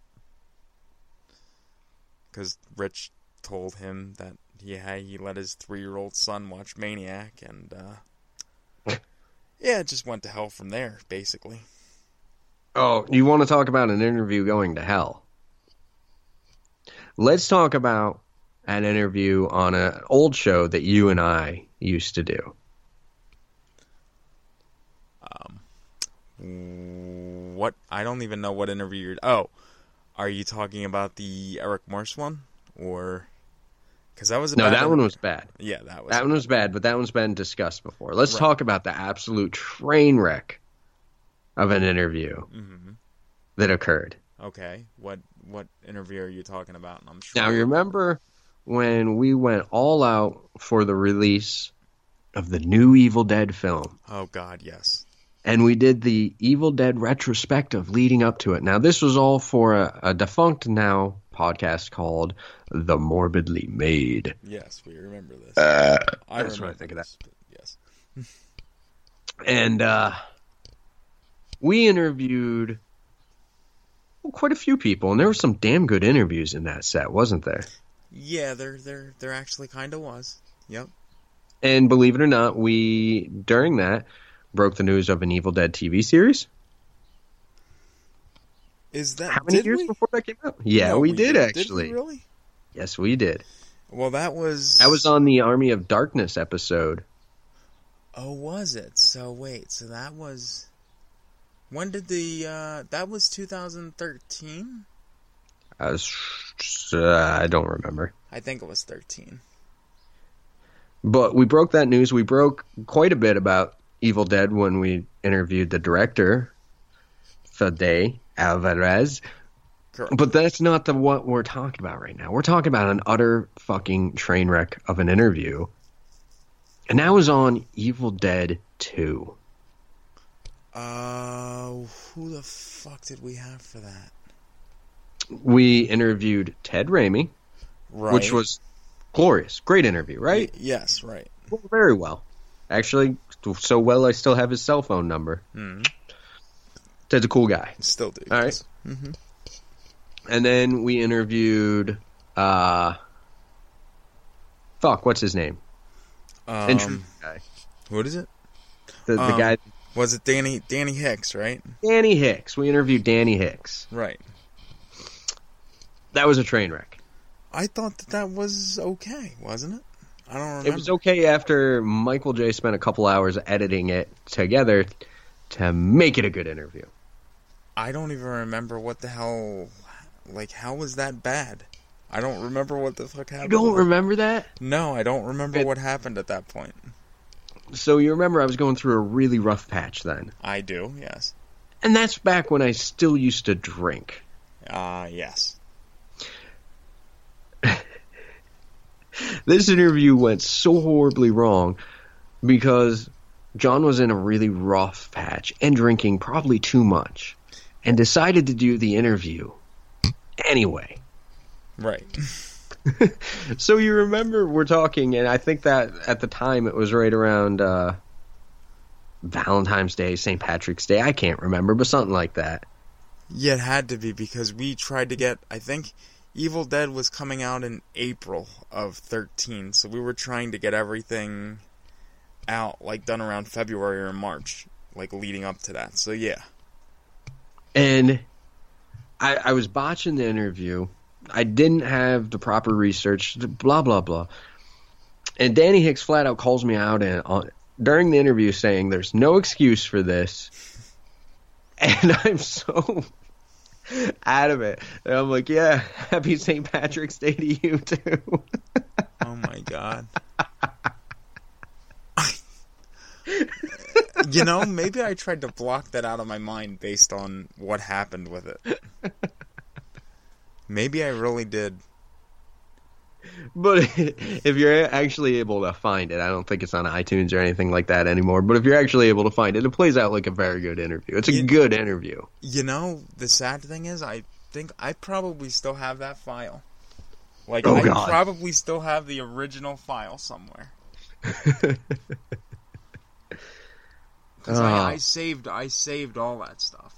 Speaker 1: Because Rich told him that yeah, he let his three year old son watch Maniac, and uh, [laughs] yeah, it just went to hell from there, basically.
Speaker 2: Oh, you want to talk about an interview going to hell? Let's talk about an interview on an old show that you and I used to do.
Speaker 1: Um, what? I don't even know what interview you're. Oh, are you talking about the Eric Morse one, or? Because that was a
Speaker 2: No,
Speaker 1: bad
Speaker 2: that one
Speaker 1: interview.
Speaker 2: was bad.
Speaker 1: Yeah, that was.
Speaker 2: That one was bad, but that one's been discussed before. Let's
Speaker 1: Right.
Speaker 2: talk about the absolute train wreck of an interview
Speaker 1: Mhm.
Speaker 2: that occurred.
Speaker 1: Okay, what what interview are you talking about? I'm sure.
Speaker 2: Now, you remember when we went all out for the release of the new Evil Dead film?
Speaker 1: Oh God, yes.
Speaker 2: and we did the Evil Dead retrospective leading up to it. Now, this was all for a, a defunct now podcast called The Morbidly Made.
Speaker 1: Yes, we remember this.
Speaker 2: Uh,
Speaker 1: I
Speaker 2: that's what I
Speaker 1: remember
Speaker 2: think of
Speaker 1: that. Yes.
Speaker 2: And uh, we interviewed well, quite a few people, and there were some damn good interviews in that set, wasn't there?
Speaker 1: Yeah, there there there actually kind of was. Yep.
Speaker 2: And believe it or not, we, during that, broke the news of an Evil Dead TV series.
Speaker 1: Is that
Speaker 2: How many
Speaker 1: did
Speaker 2: years
Speaker 1: we?
Speaker 2: before that came out? Yeah,
Speaker 1: No,
Speaker 2: we, did,
Speaker 1: we
Speaker 2: actually.
Speaker 1: really?
Speaker 2: Yes, we did.
Speaker 1: Well, that was
Speaker 2: That was on the Army of Darkness episode.
Speaker 1: Oh, was it? So wait, so that was when did the uh that was 2013?
Speaker 2: I was, uh, I don't remember.
Speaker 1: I think it was 13.
Speaker 2: But we broke that news. We broke quite a bit about Evil Dead when we interviewed the director, Fede Alvarez.
Speaker 1: Correct.
Speaker 2: But that's not the what we're talking about right now. We're talking about an utter fucking train wreck of an interview. And that was on Evil Dead 2.
Speaker 1: Uh, who the fuck did we have for that?
Speaker 2: We interviewed Ted Raimi,
Speaker 1: Right.
Speaker 2: which was glorious. Great interview, right?
Speaker 1: Y- yes, right.
Speaker 2: Well, very well. Actually, so well I still have his cell phone number.
Speaker 1: Hmm.
Speaker 2: Ted's a cool guy.
Speaker 1: Still do.
Speaker 2: All right.
Speaker 1: yes.
Speaker 2: And then we interviewed uh fuck, what's his name?
Speaker 1: Um,
Speaker 2: guy.
Speaker 1: what is it?
Speaker 2: The, the
Speaker 1: um,
Speaker 2: guy
Speaker 1: Was it Danny Danny Hicks, right?
Speaker 2: Danny Hicks. We interviewed Danny Hicks.
Speaker 1: Right.
Speaker 2: That was a train wreck.
Speaker 1: I thought that that was okay, wasn't it? I don't remember.
Speaker 2: It was okay after Michael J spent a couple hours editing it together to make it a good interview.
Speaker 1: I don't even remember what the hell. Like, how was that bad? I don't remember what the fuck happened. You don't
Speaker 2: remember that?
Speaker 1: No, I don't remember
Speaker 2: It-
Speaker 1: what happened at that point.
Speaker 2: So you remember I was going through a really rough patch then.
Speaker 1: I do, yes.
Speaker 2: And that's back when I still used to drink.
Speaker 1: Ah, yes. [laughs]
Speaker 2: This interview went so horribly wrong because John was in a really rough patch and drinking probably too much and decided to do the interview anyway.
Speaker 1: Right. [laughs]
Speaker 2: so you remember we're talking, and I think that at the time it was right around uh, Valentine's Day, St. Patrick's Day. I can't remember, but something like that.
Speaker 1: Yeah, it had to be because we tried to get. I think Evil Dead was coming out in April of 13, so we were trying to get everything out, like done around February or March, like leading up to that. So yeah.
Speaker 2: And I, I was botching the interview. I didn't have the proper research. Blah blah blah. And Danny Hicks flat out calls me out and on, during the interview saying there's no excuse for this. [laughs] And I'm so [laughs] adamant. And I'm like, yeah, [laughs] happy St. Patrick's Day to you too.
Speaker 1: Oh my god. You know, maybe I tried to block that out of my mind based on what happened with it. Maybe I really did.
Speaker 2: But [laughs] if you're actually able to find it, I don't think it's on iTunes or anything like that anymore. But if you're actually able to find it, it plays out like a very good interview. It's a
Speaker 1: You-
Speaker 2: good interview.
Speaker 1: You know, the sad thing is, I think I probably still have that file. Like,
Speaker 2: Oh,
Speaker 1: I
Speaker 2: God.
Speaker 1: probably still have the original file somewhere. [laughs] Because
Speaker 2: Oh.
Speaker 1: I, I saved, I saved all that stuff.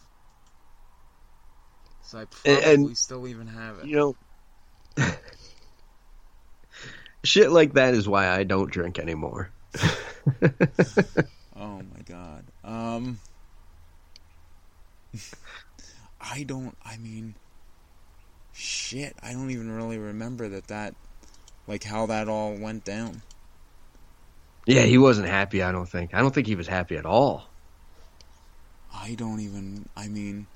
Speaker 1: So I
Speaker 2: And-
Speaker 1: probably
Speaker 2: and-
Speaker 1: still even have it.
Speaker 2: You know, [laughs] shit like that is why I don't drink anymore. [laughs]
Speaker 1: Oh my god. Um [laughs] I don't I mean shit, I don't even really remember that that like how that all went down.
Speaker 2: Yeah, he wasn't happy. I don't think. I don't think he was happy at all.
Speaker 1: I don't even I mean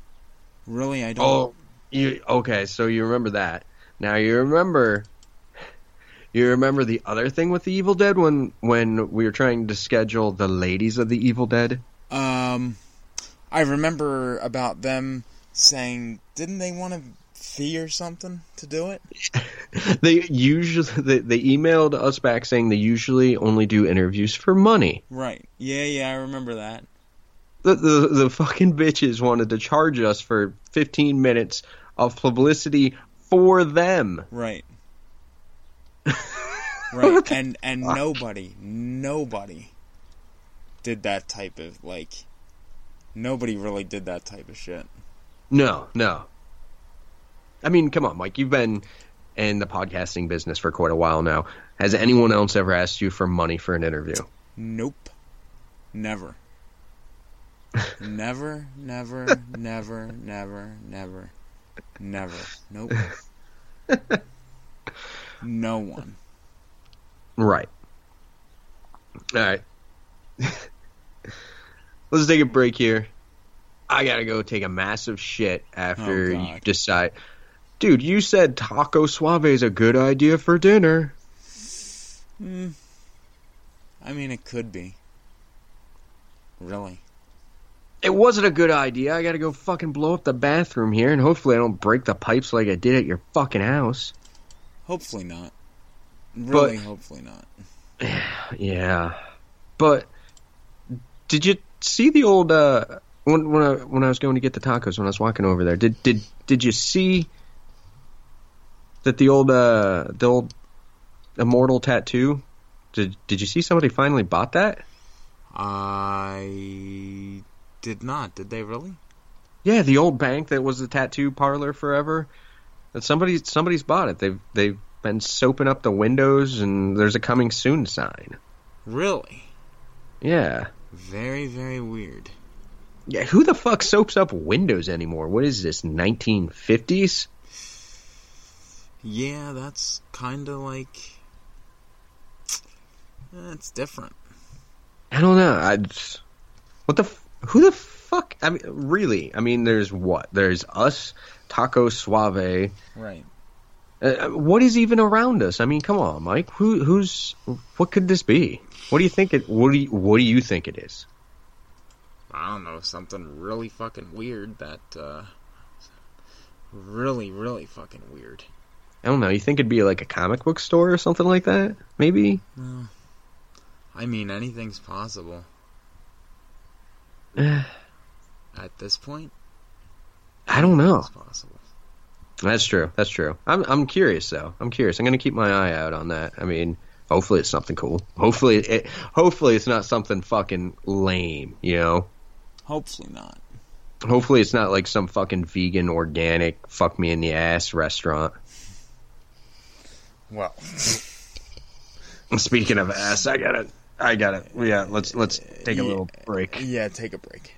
Speaker 1: really I don't
Speaker 2: Oh, you okay? So you remember that? Now you remember. You remember the other thing with the Evil Dead when when we were trying to schedule the ladies of the Evil Dead.
Speaker 1: um I remember about them saying didn't they want a fee or something to do it? [laughs]
Speaker 2: They usually they, they emailed us back saying they usually only do interviews for money.
Speaker 1: Right. Yeah, yeah, I remember that.
Speaker 2: The the, the fucking bitches wanted to charge us for 15 minutes of publicity for them.
Speaker 1: Right. [laughs] right. And and nobody, nobody did that type of like nobody really did that type of shit.
Speaker 2: No, no. I mean, come on, Mike. You've been in the podcasting business for quite a while now. Has anyone else ever asked you for money for an interview?
Speaker 1: Nope. Never. [laughs] never, never, never, never, never, never. Nope. no one.
Speaker 2: Right. All right. [laughs] Let's take a break here. I gotta go take a massive shit after
Speaker 1: Oh,
Speaker 2: you decide. Dude, you said taco suave is a good idea for dinner.
Speaker 1: Hmm. I mean, it could be. Really.
Speaker 2: It wasn't a good idea. I gotta go fucking blow up the bathroom here, and hopefully I don't break the pipes like I did at your fucking house.
Speaker 1: Hopefully not. Really,
Speaker 2: But-
Speaker 1: hopefully not. [sighs]
Speaker 2: Yeah, but did you see the old uh, when when I when I was going to get the tacos when I was walking over there? Did did did you see that the old uh the old immortal tattoo? Did did you see somebody finally bought that?
Speaker 1: I did not. Did they really?
Speaker 2: Yeah, the old bank that was the tattoo parlor forever. That somebody somebody's bought it. They've they've been soaping up the windows, and there's a coming soon sign.
Speaker 1: Really?
Speaker 2: Yeah.
Speaker 1: Very, very weird.
Speaker 2: Yeah, who the fuck soaps up windows anymore? What is this, 1950s?
Speaker 1: Yeah, that's kind of like. Eh, it's different.
Speaker 2: I don't know. I just, what the who the fuck? I mean, really? I mean, there's what? There's us, Taco Suave.
Speaker 1: Right.
Speaker 2: Uh, what is even around us? I mean, come on, Mike. Who who's what could this be? What do you think it? What do you what do you think it is?
Speaker 1: I don't know, something really fucking weird that, uh. Really, really fucking weird.
Speaker 2: I don't know. You think it'd be like a comic book store or something like that? Maybe. Hmm.
Speaker 1: I mean, anything's possible. [sighs] At this point,
Speaker 2: I don't know.
Speaker 1: possible.
Speaker 2: That's true. That's true. I'm I'm curious though. I'm curious. I'm gonna keep my eye out on that. I mean, hopefully it's something cool. Hopefully it. Hopefully it's not something fucking lame. You know.
Speaker 1: Hopefully not.
Speaker 2: Hopefully it's not like some fucking vegan organic fuck me in the ass restaurant.
Speaker 1: Well,
Speaker 2: Speaking of ass, I gotta. I gotta. Yeah. Let's let's take a little break.
Speaker 1: yeah, take a break.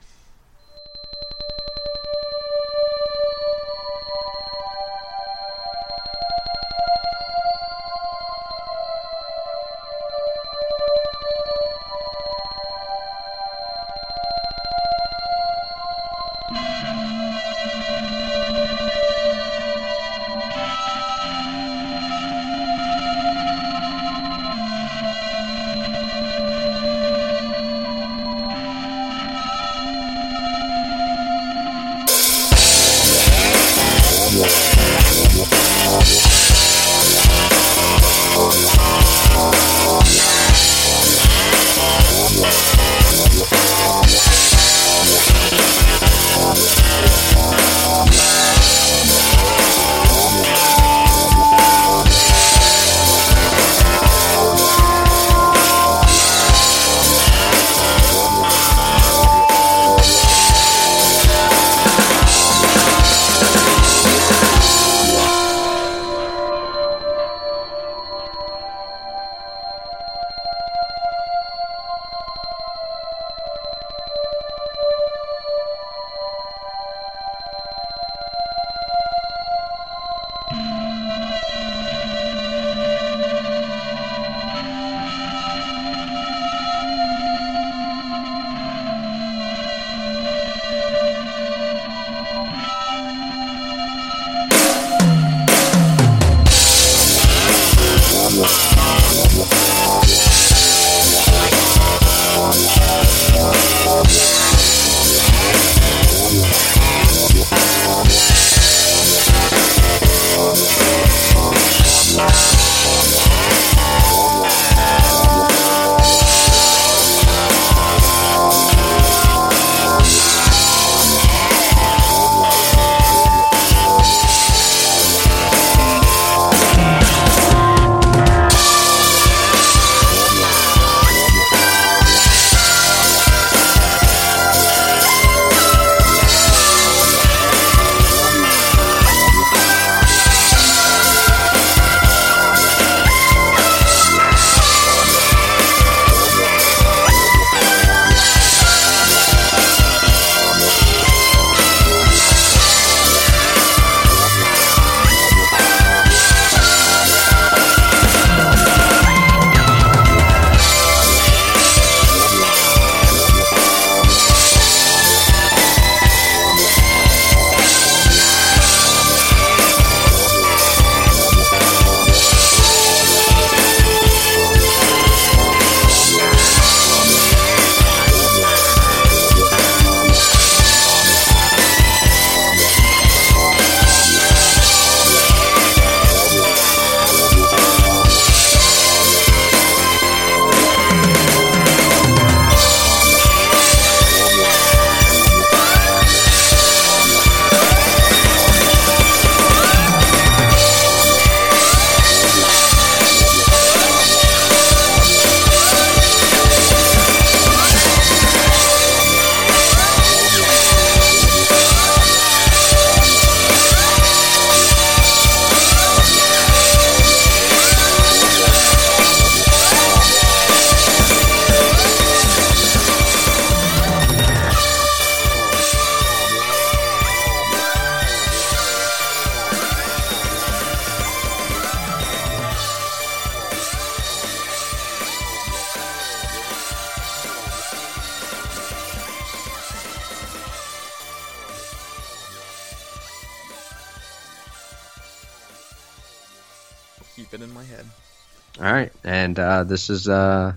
Speaker 2: This is uh,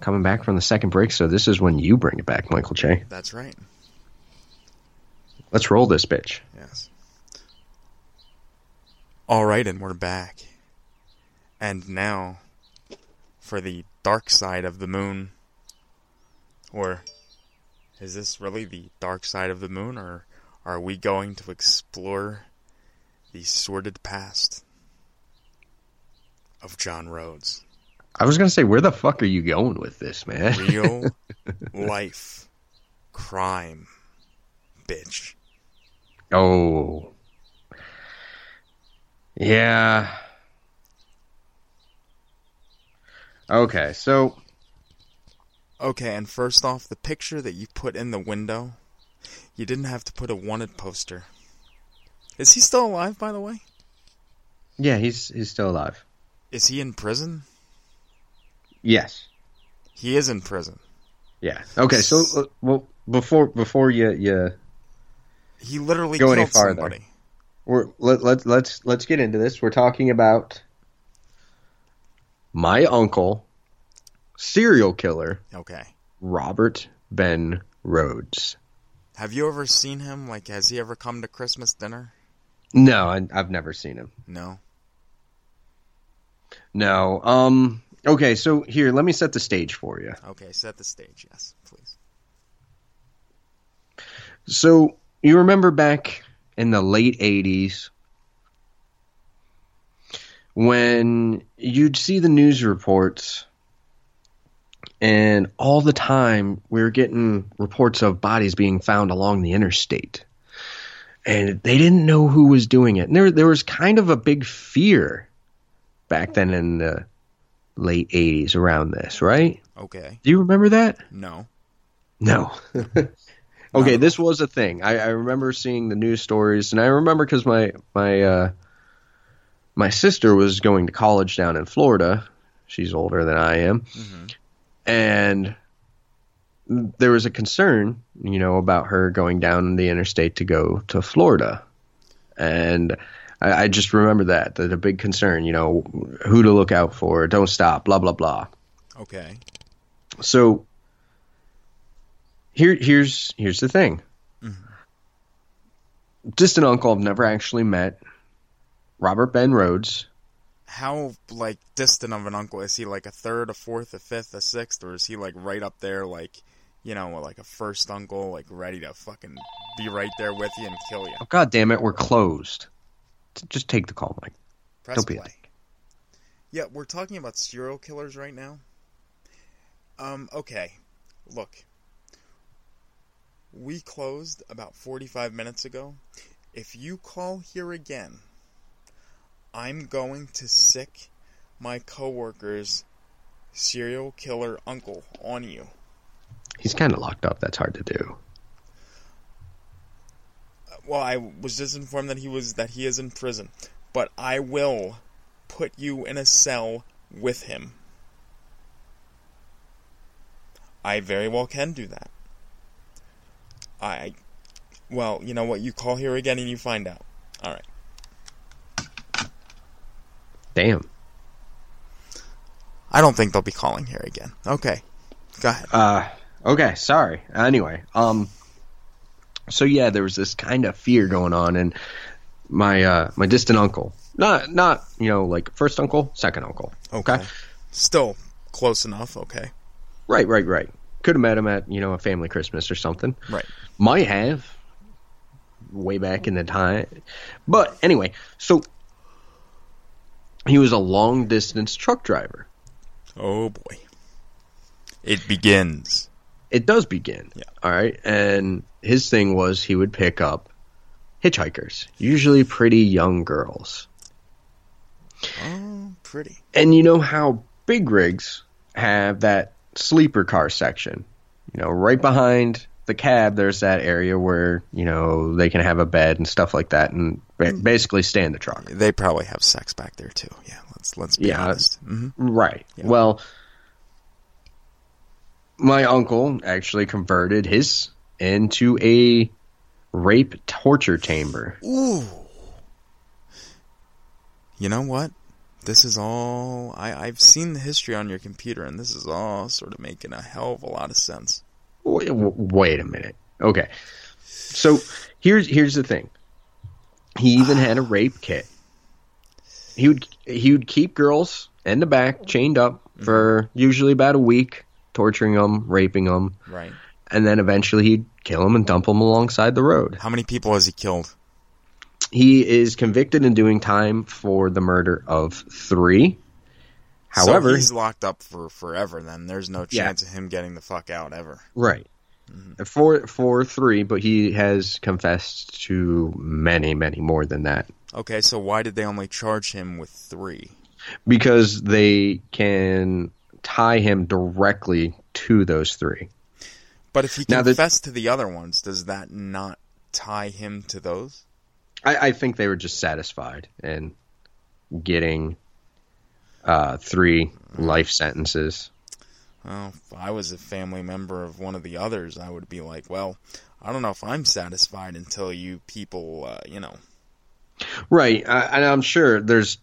Speaker 2: coming back from the second break, so this is when you bring it back, Michael J.
Speaker 1: That's right.
Speaker 2: Let's roll this bitch.
Speaker 1: Yes. All right, and we're back. And now for the dark side of the moon. Or is this really the dark side of the moon, or are we going to explore the sordid past of John Rhodes.
Speaker 2: I was gonna say, where the fuck are you going with this, man?
Speaker 1: Real [laughs] life crime, bitch.
Speaker 2: oh, yeah. Okay, so
Speaker 1: Okay, and first off, the picture that you put in the window, you didn't have to put a wanted poster. Is he still alive, by the way?
Speaker 2: yeah, he's he's still alive.
Speaker 1: Is he in prison?
Speaker 2: Yes.
Speaker 1: He is in prison.
Speaker 2: Yeah. Okay. So, uh, well, before before you you
Speaker 1: He literally
Speaker 2: Go any farther.
Speaker 1: somebody.
Speaker 2: we're let let let's let's get into this. We're talking about my uncle, serial killer
Speaker 1: Okay.
Speaker 2: Robert Ben Rhoades.
Speaker 1: Have you ever seen him? Like, has he ever come to Christmas dinner?
Speaker 2: No, I, I've never seen him.
Speaker 1: No.
Speaker 2: No. Um. Okay. So here, let me set the stage for you.
Speaker 1: Okay, set the stage, yes, please.
Speaker 2: So you remember back in the late '80s when you'd see the news reports, and all the time we were getting reports of bodies being found along the interstate, and they didn't know who was doing it. And there, there was kind of a big fear back then in the late '80s around this, right?
Speaker 1: Okay.
Speaker 2: Do you remember that?
Speaker 1: No.
Speaker 2: No. [laughs] [laughs] okay, this was a thing. I, I remember seeing the news stories, and I remember because my my uh, my sister was going to college down in Florida. She's older than I am, and there was a concern, you know, about her going down the interstate to go to Florida, and. I I just remember that, that a big concern, you know, who to look out for, don't stop, blah, blah, blah.
Speaker 1: Okay.
Speaker 2: So here here's here's the thing. Mm-hmm. Distant uncle I've never actually met. Robert Ben Rhoades.
Speaker 1: How like distant of an uncle is he? Like a third, a fourth, a fifth, a sixth, or is he like right up there, like you know, like a first uncle, like ready to fucking be right there with you and kill you?
Speaker 2: Oh god damn it, we're closed. Just take the call, Mike.
Speaker 1: Press
Speaker 2: Don't be a
Speaker 1: play. Yeah, we're talking about serial killers right now. Um, okay. Look. We closed about 45 minutes ago. If you call here again, I'm going to sick my coworker's serial killer uncle on you.
Speaker 2: He's kind of locked up. That's hard to do.
Speaker 1: Well, I was just informed that he was that he is in prison, but I will put you in a cell with him. I very well can do that. I well, you know what? You call here again and you find out. All right.
Speaker 2: Damn.
Speaker 1: I don't think they'll be calling here again. Okay. Go ahead.
Speaker 2: Uh okay, sorry. Anyway, um so yeah, there was this kind of fear going on and my uh my distant uncle. Not not, you know, like first uncle, second uncle.
Speaker 1: Okay. Still close enough. Okay.
Speaker 2: Right, right, right. Could have met him at, you know, a family Christmas or something.
Speaker 1: Right.
Speaker 2: Might have. Way back in the time. But anyway, so he was a long distance truck driver.
Speaker 1: Oh boy. It begins.
Speaker 2: It does begin.
Speaker 1: Yeah.
Speaker 2: All right. And his thing was he would pick up hitchhikers, usually pretty young girls.
Speaker 1: Oh, pretty.
Speaker 2: And you know how big rigs have that sleeper car section? You know, right behind the cab, there's that area where, you know, they can have a bed and stuff like that and ba- basically stay in the truck.
Speaker 1: They probably have sex back there too. Yeah. Let's let's be
Speaker 2: Yeah.
Speaker 1: honest. hmm
Speaker 2: Right.
Speaker 1: Yeah.
Speaker 2: Well, my uncle actually converted his into a rape torture chamber.
Speaker 1: Ooh. You know what? This is all I, I've seen the history on your computer, and this is all sort of making a hell of a lot of sense.
Speaker 2: Wait, wait a minute. Okay. So here's here's the thing. He even had a [sighs] rape kit. He would he would keep girls in the back chained up mm-hmm. for usually about a week, torturing them, raping them,
Speaker 1: Right.
Speaker 2: and then eventually he'd kill them and dump them alongside the road.
Speaker 1: How many people has he killed?
Speaker 2: he is convicted and doing time for the murder of three. However,
Speaker 1: so he's locked up for forever. Then there's no
Speaker 2: Yeah.
Speaker 1: chance of him getting the fuck out ever.
Speaker 2: right mm-hmm. uh, for for three, but he has confessed to many, many more than that
Speaker 1: Okay, so why did they only charge him with three?
Speaker 2: because they can tie him directly to those three.
Speaker 1: But if he
Speaker 2: Now the-
Speaker 1: confessed to the other ones, does that not tie him to those?
Speaker 2: I, I think they were just satisfied in getting uh, three life sentences.
Speaker 1: Well, if I was a family member of one of the others, I would be like, well, I don't know if I'm satisfied until you people, uh, you know.
Speaker 2: Right, I, and I'm sure there's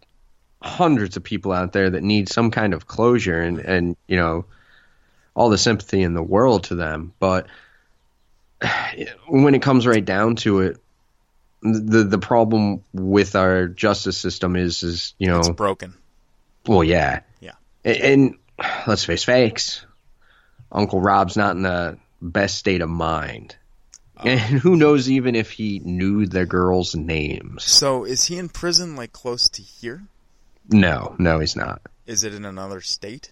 Speaker 2: hundreds of people out there that need some kind of closure and and you know all the sympathy in the world to them. But when it comes right down to it, the the problem with our justice system is is you know
Speaker 1: It's broken.
Speaker 2: well yeah
Speaker 1: Yeah.
Speaker 2: and, and let's face facts, Uncle Rob's not in the best state of mind. Oh. And who knows even if he knew the girls' names.
Speaker 1: So is he in prison like close to here?
Speaker 2: No, no, he's not.
Speaker 1: Is it in another state?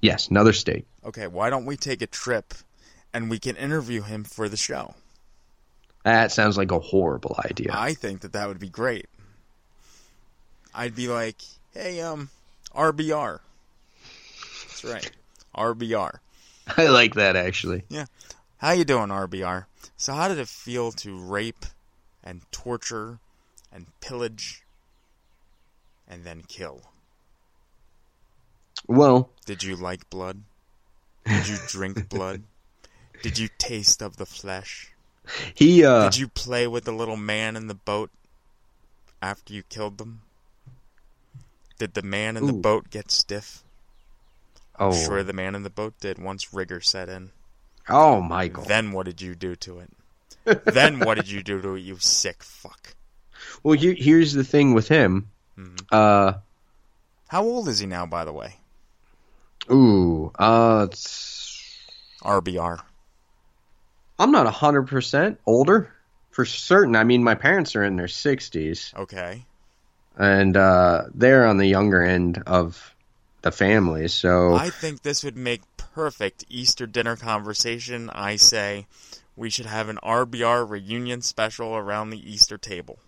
Speaker 2: Yes, another state.
Speaker 1: Okay, why don't we take a trip and we can interview him for the show?
Speaker 2: That sounds like a horrible idea.
Speaker 1: I think that that would be great. I'd be like, "Hey, um, RBR." That's right, RBR. [laughs]
Speaker 2: I like that actually. Yeah.
Speaker 1: How you doing, RBR? So, how did it feel to rape and torture and pillage and then kill?
Speaker 2: Well,
Speaker 1: Did you like blood? Did you drink [laughs] blood? Did you taste of the flesh?
Speaker 2: he uh
Speaker 1: Did you play with the little man in the boat after you killed them? Did the man in the boat get stiff?
Speaker 2: oh
Speaker 1: Sure, the man in the boat did once rigor set in.
Speaker 2: oh Michael.
Speaker 1: Then what did you do to it? then what did you do to it, you sick fuck?
Speaker 2: well, here, here's the thing with him.
Speaker 1: Mm-hmm.
Speaker 2: Uh
Speaker 1: How old is he now, by the way?
Speaker 2: ooh, uh it's,
Speaker 1: RBR.
Speaker 2: I'm not 100% older for certain. I mean, my parents are in their 60s
Speaker 1: Okay.
Speaker 2: and uh they're on the younger end of the family. So
Speaker 1: I think this would make perfect Easter dinner conversation. I say we should have an RBR reunion special around the Easter table.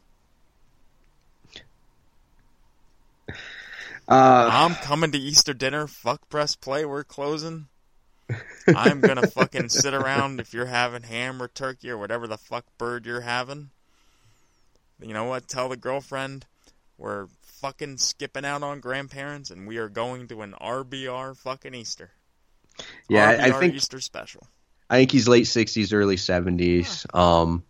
Speaker 2: Uh
Speaker 1: I'm coming to Easter dinner. Fuck press play. We're closing. I'm gonna [laughs] fucking sit around if you're having ham or turkey or whatever the fuck bird you're having. You know what? Tell the girlfriend we're fucking skipping out on grandparents and we are going to an RBR fucking Easter.
Speaker 2: yeah, I- I think
Speaker 1: Easter special.
Speaker 2: I think he's late 60s, early 70s. Um,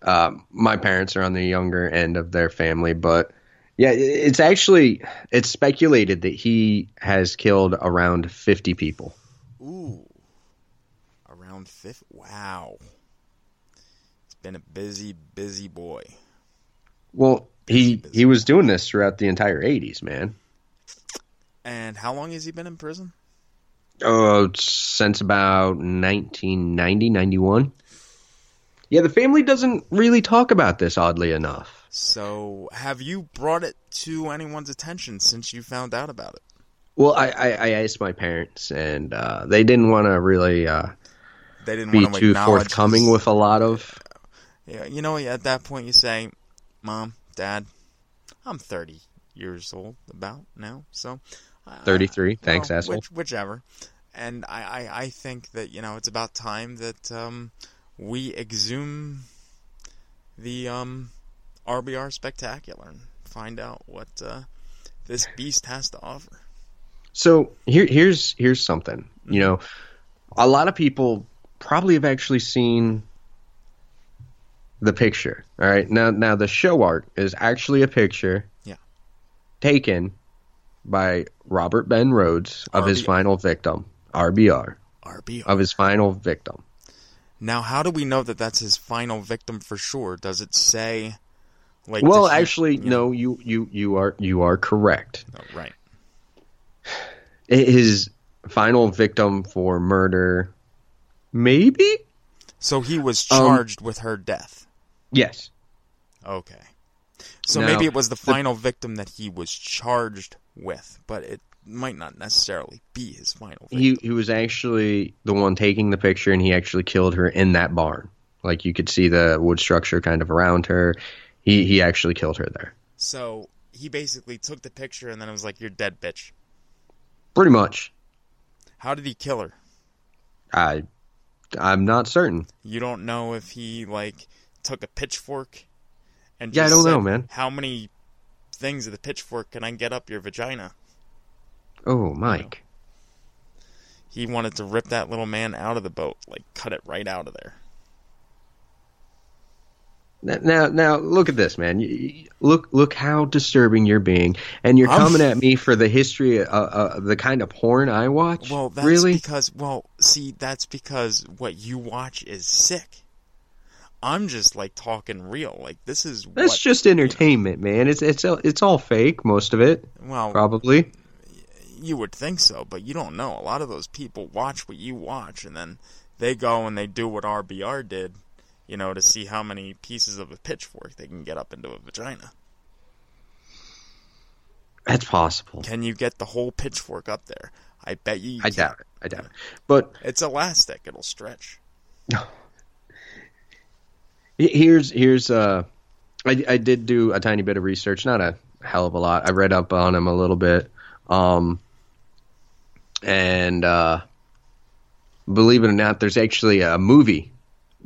Speaker 2: uh, my parents are on the younger end of their family, but yeah, it's actually it's speculated that he has killed around 50 people.
Speaker 1: Ooh. Around fifth. Wow. It's been a busy, busy boy.
Speaker 2: Well, he he was doing this throughout the entire 80s, man.
Speaker 1: And how long has he been in prison?
Speaker 2: Oh, since about 1990, 91. Yeah, the family doesn't really talk about this, oddly enough.
Speaker 1: So, have you brought it to anyone's attention since you found out about it?
Speaker 2: Well, I, I, I asked my parents, and uh, they didn't want to really uh,
Speaker 1: They didn't
Speaker 2: be too forthcoming
Speaker 1: his-
Speaker 2: with a lot of.
Speaker 1: Yeah, you know, at that point, you say, "Mom, Dad, I'm 30 years old about now, so." I-
Speaker 2: 33.
Speaker 1: I-
Speaker 2: Thanks,
Speaker 1: well,
Speaker 2: asshole.
Speaker 1: Which, whichever. And I, I, I think that you know it's about time that um, we exhume the um, RBR spectacular and find out what uh, this beast has to offer.
Speaker 2: So here, here's here's something. You know, a lot of people probably have actually seen the picture. All right, now now the show art is actually a picture.
Speaker 1: Yeah.
Speaker 2: Taken by Robert Ben Rhoades of his final victim, RBR,
Speaker 1: RBR.
Speaker 2: of his final victim.
Speaker 1: Now, how do we know that that's his final victim for sure? Does it say? Like,
Speaker 2: well, actually,
Speaker 1: you
Speaker 2: no. You you you are you are correct.
Speaker 1: know, right.
Speaker 2: His final victim for murder, maybe.
Speaker 1: So he was
Speaker 2: Um,
Speaker 1: charged with her death.
Speaker 2: Yes.
Speaker 1: Okay. So
Speaker 2: Now,
Speaker 1: maybe it was the
Speaker 2: the-
Speaker 1: final victim that he was charged with, but it might not necessarily be his final victim.
Speaker 2: He he was actually the one taking the picture, and he actually killed her in that barn. Like you could see the wood structure kind of around her. He he actually killed her there.
Speaker 1: So he basically took the picture and then it was like, "You're dead, bitch."
Speaker 2: Pretty much.
Speaker 1: How did he kill her?
Speaker 2: I I'm not certain.
Speaker 1: You don't know if he like took a pitchfork and
Speaker 2: Yeah, I don't
Speaker 1: said,
Speaker 2: know, man.
Speaker 1: How many things of the pitchfork can I get up your vagina?
Speaker 2: Oh, Mike.
Speaker 1: He wanted to rip that little man out of the boat, like cut it right out of there.
Speaker 2: Now, now look at this, man. You- you- Look, look how disturbing you're being, and you're
Speaker 1: I'm-
Speaker 2: coming at me for the history, uh, uh, the kind of porn I watch.
Speaker 1: Well, that's
Speaker 2: really?
Speaker 1: because well, see, that's because what you watch is sick. I'm just like talking real. Like this is
Speaker 2: That's
Speaker 1: what,
Speaker 2: just entertainment, man. It's it's it's all fake, most of it,
Speaker 1: well,
Speaker 2: probably.
Speaker 1: you would think so, but you don't know. A lot of those people watch what you watch, and then they go and they do what RBR did, you know, to see how many pieces of a pitchfork they can get up into a vagina.
Speaker 2: That's possible.
Speaker 1: Can you get the whole pitchfork up there? I bet you. you
Speaker 2: I
Speaker 1: can't.
Speaker 2: doubt it. I doubt it. But
Speaker 1: It's elastic; it'll stretch. [laughs]
Speaker 2: He- Here's here's uh, I I did do a tiny bit of research, not a hell of a lot. I read up on him a little bit, um, and uh, believe it or not, there's actually a movie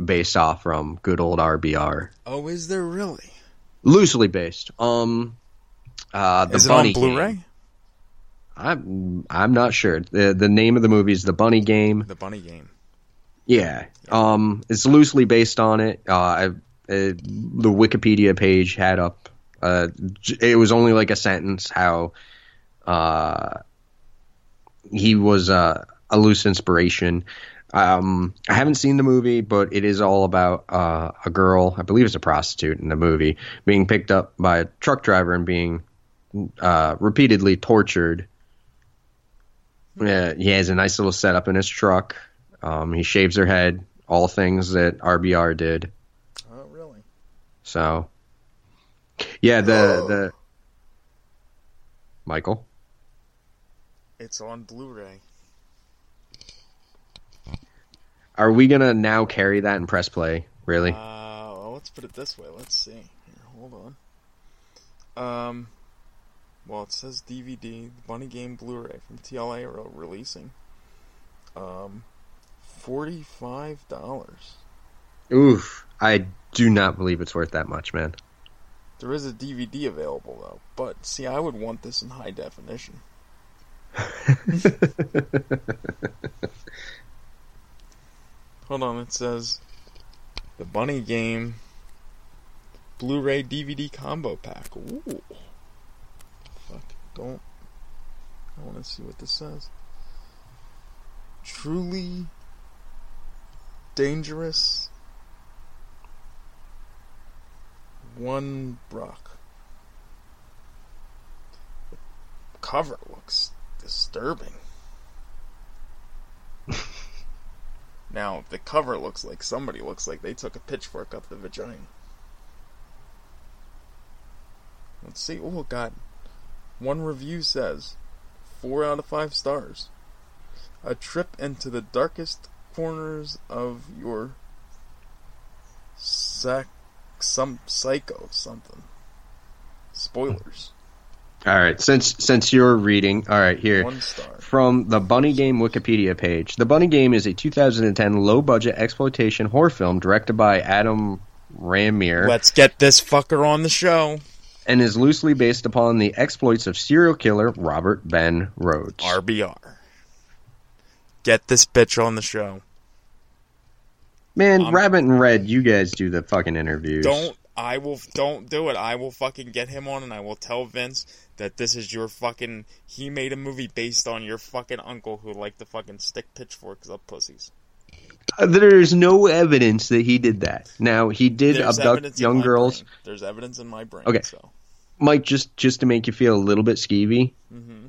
Speaker 2: based off from good old RBR,
Speaker 1: Oh, is there really?
Speaker 2: loosely based. Um, uh, the
Speaker 1: is it
Speaker 2: Bunny
Speaker 1: on Blu-ray?
Speaker 2: Game. I'm I'm not sure. the The name of the movie is The Bunny Game.
Speaker 1: The Bunny Game.
Speaker 2: Yeah, um, it's loosely based on it. Uh, I, uh, the Wikipedia page had up. Uh, it was only like a sentence how uh, he was uh, a loose inspiration. Um, I haven't seen the movie, but it is all about uh, a girl, I believe it's a prostitute in the movie, being picked up by a truck driver and being uh, repeatedly tortured. Yeah, he has a nice little setup in his truck. Um, he shaves her head, all things that RBR did.
Speaker 1: Oh, really?
Speaker 2: So, yeah, the the Michael.
Speaker 1: It's on Blu-ray.
Speaker 2: Are we gonna now carry that and press play? Really?
Speaker 1: Uh, well, let's put it this way. Let's see. Here, hold on. Um, well, it says DVD, the Bunny Game Blu-ray from TLA are releasing. Um, forty-five dollars.
Speaker 2: Oof! I do not believe it's worth that much, man.
Speaker 1: There is a DVD available though, but see, I would want this in high definition. [laughs] [laughs] Hold on, it says the Bunny Game Blu-ray DVD combo pack. Ooh, fuck! Don't. I want to see what this says. Truly dangerous. One Brock. The cover looks disturbing. [laughs] now, the cover looks like somebody looks like they took a pitchfork up the vagina. Let's see. Oh, God. One review says four out of five stars. A trip into the darkest corners of your sac some psycho something. Spoilers.
Speaker 2: All right, since since you're reading, all right, here
Speaker 1: One star.
Speaker 2: From the Bunny Game Wikipedia page. The Bunny Game is a 2010 low-budget exploitation horror film directed by Adam Rehmeier
Speaker 1: Let's get this fucker on the show.
Speaker 2: and is loosely based upon the exploits of serial killer Robert Ben Rhoades.
Speaker 1: RBR. Get this bitch on the show.
Speaker 2: Man,
Speaker 1: I'm-
Speaker 2: Rabbit and Red, you guys do the fucking interviews.
Speaker 1: Don't I will don't do it. I will fucking get him on and I will tell Vince that this is your fucking he made a movie based on your fucking uncle who liked to fucking stick pitchforks up pussies.
Speaker 2: Uh, There's no evidence that he did that. Now he did
Speaker 1: There's
Speaker 2: abduct young girls.
Speaker 1: brain. There's evidence in my brain.
Speaker 2: Okay.
Speaker 1: So
Speaker 2: Mike, just just to make you feel a little bit skeevy,
Speaker 1: Mm-hmm.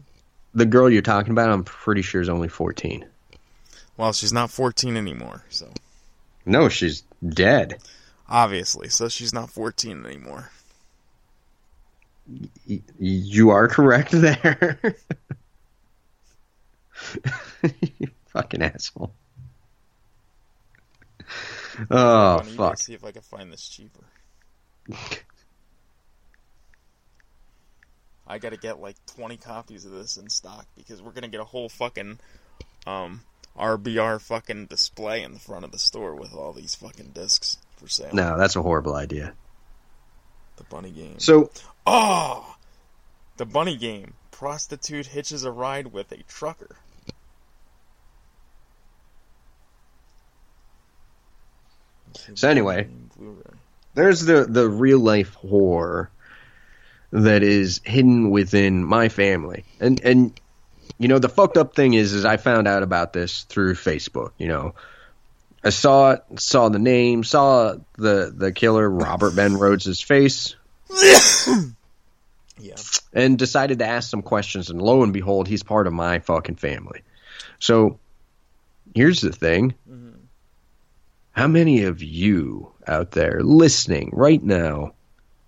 Speaker 2: the girl you're talking about, I'm pretty sure is only 14.
Speaker 1: well, she's not 14 anymore. So
Speaker 2: No, she's dead.
Speaker 1: Obviously, so she's not 14 anymore.
Speaker 2: You are correct there. [laughs] you fucking asshole. Oh
Speaker 1: On
Speaker 2: fuck.
Speaker 1: See if I can find this cheaper. [laughs] I gotta get like 20 copies of this in stock because we're gonna get a whole fucking um RBR fucking display in the front of the store with all these fucking discs for sale.
Speaker 2: No, that's a horrible idea.
Speaker 1: The bunny game.
Speaker 2: So
Speaker 1: Oh! The bunny game. Prostitute hitches a ride with a trucker.
Speaker 2: So anyway. There's the the real life horror that is hidden within my family and and you know the fucked up thing is is i found out about this through facebook you know i saw it saw the name saw the the killer robert ben rhoades' face. [coughs]
Speaker 1: Yeah.
Speaker 2: and decided to ask some questions and lo and behold he's part of my fucking family. So here's the thing. Mm-hmm. How many of you out there listening right now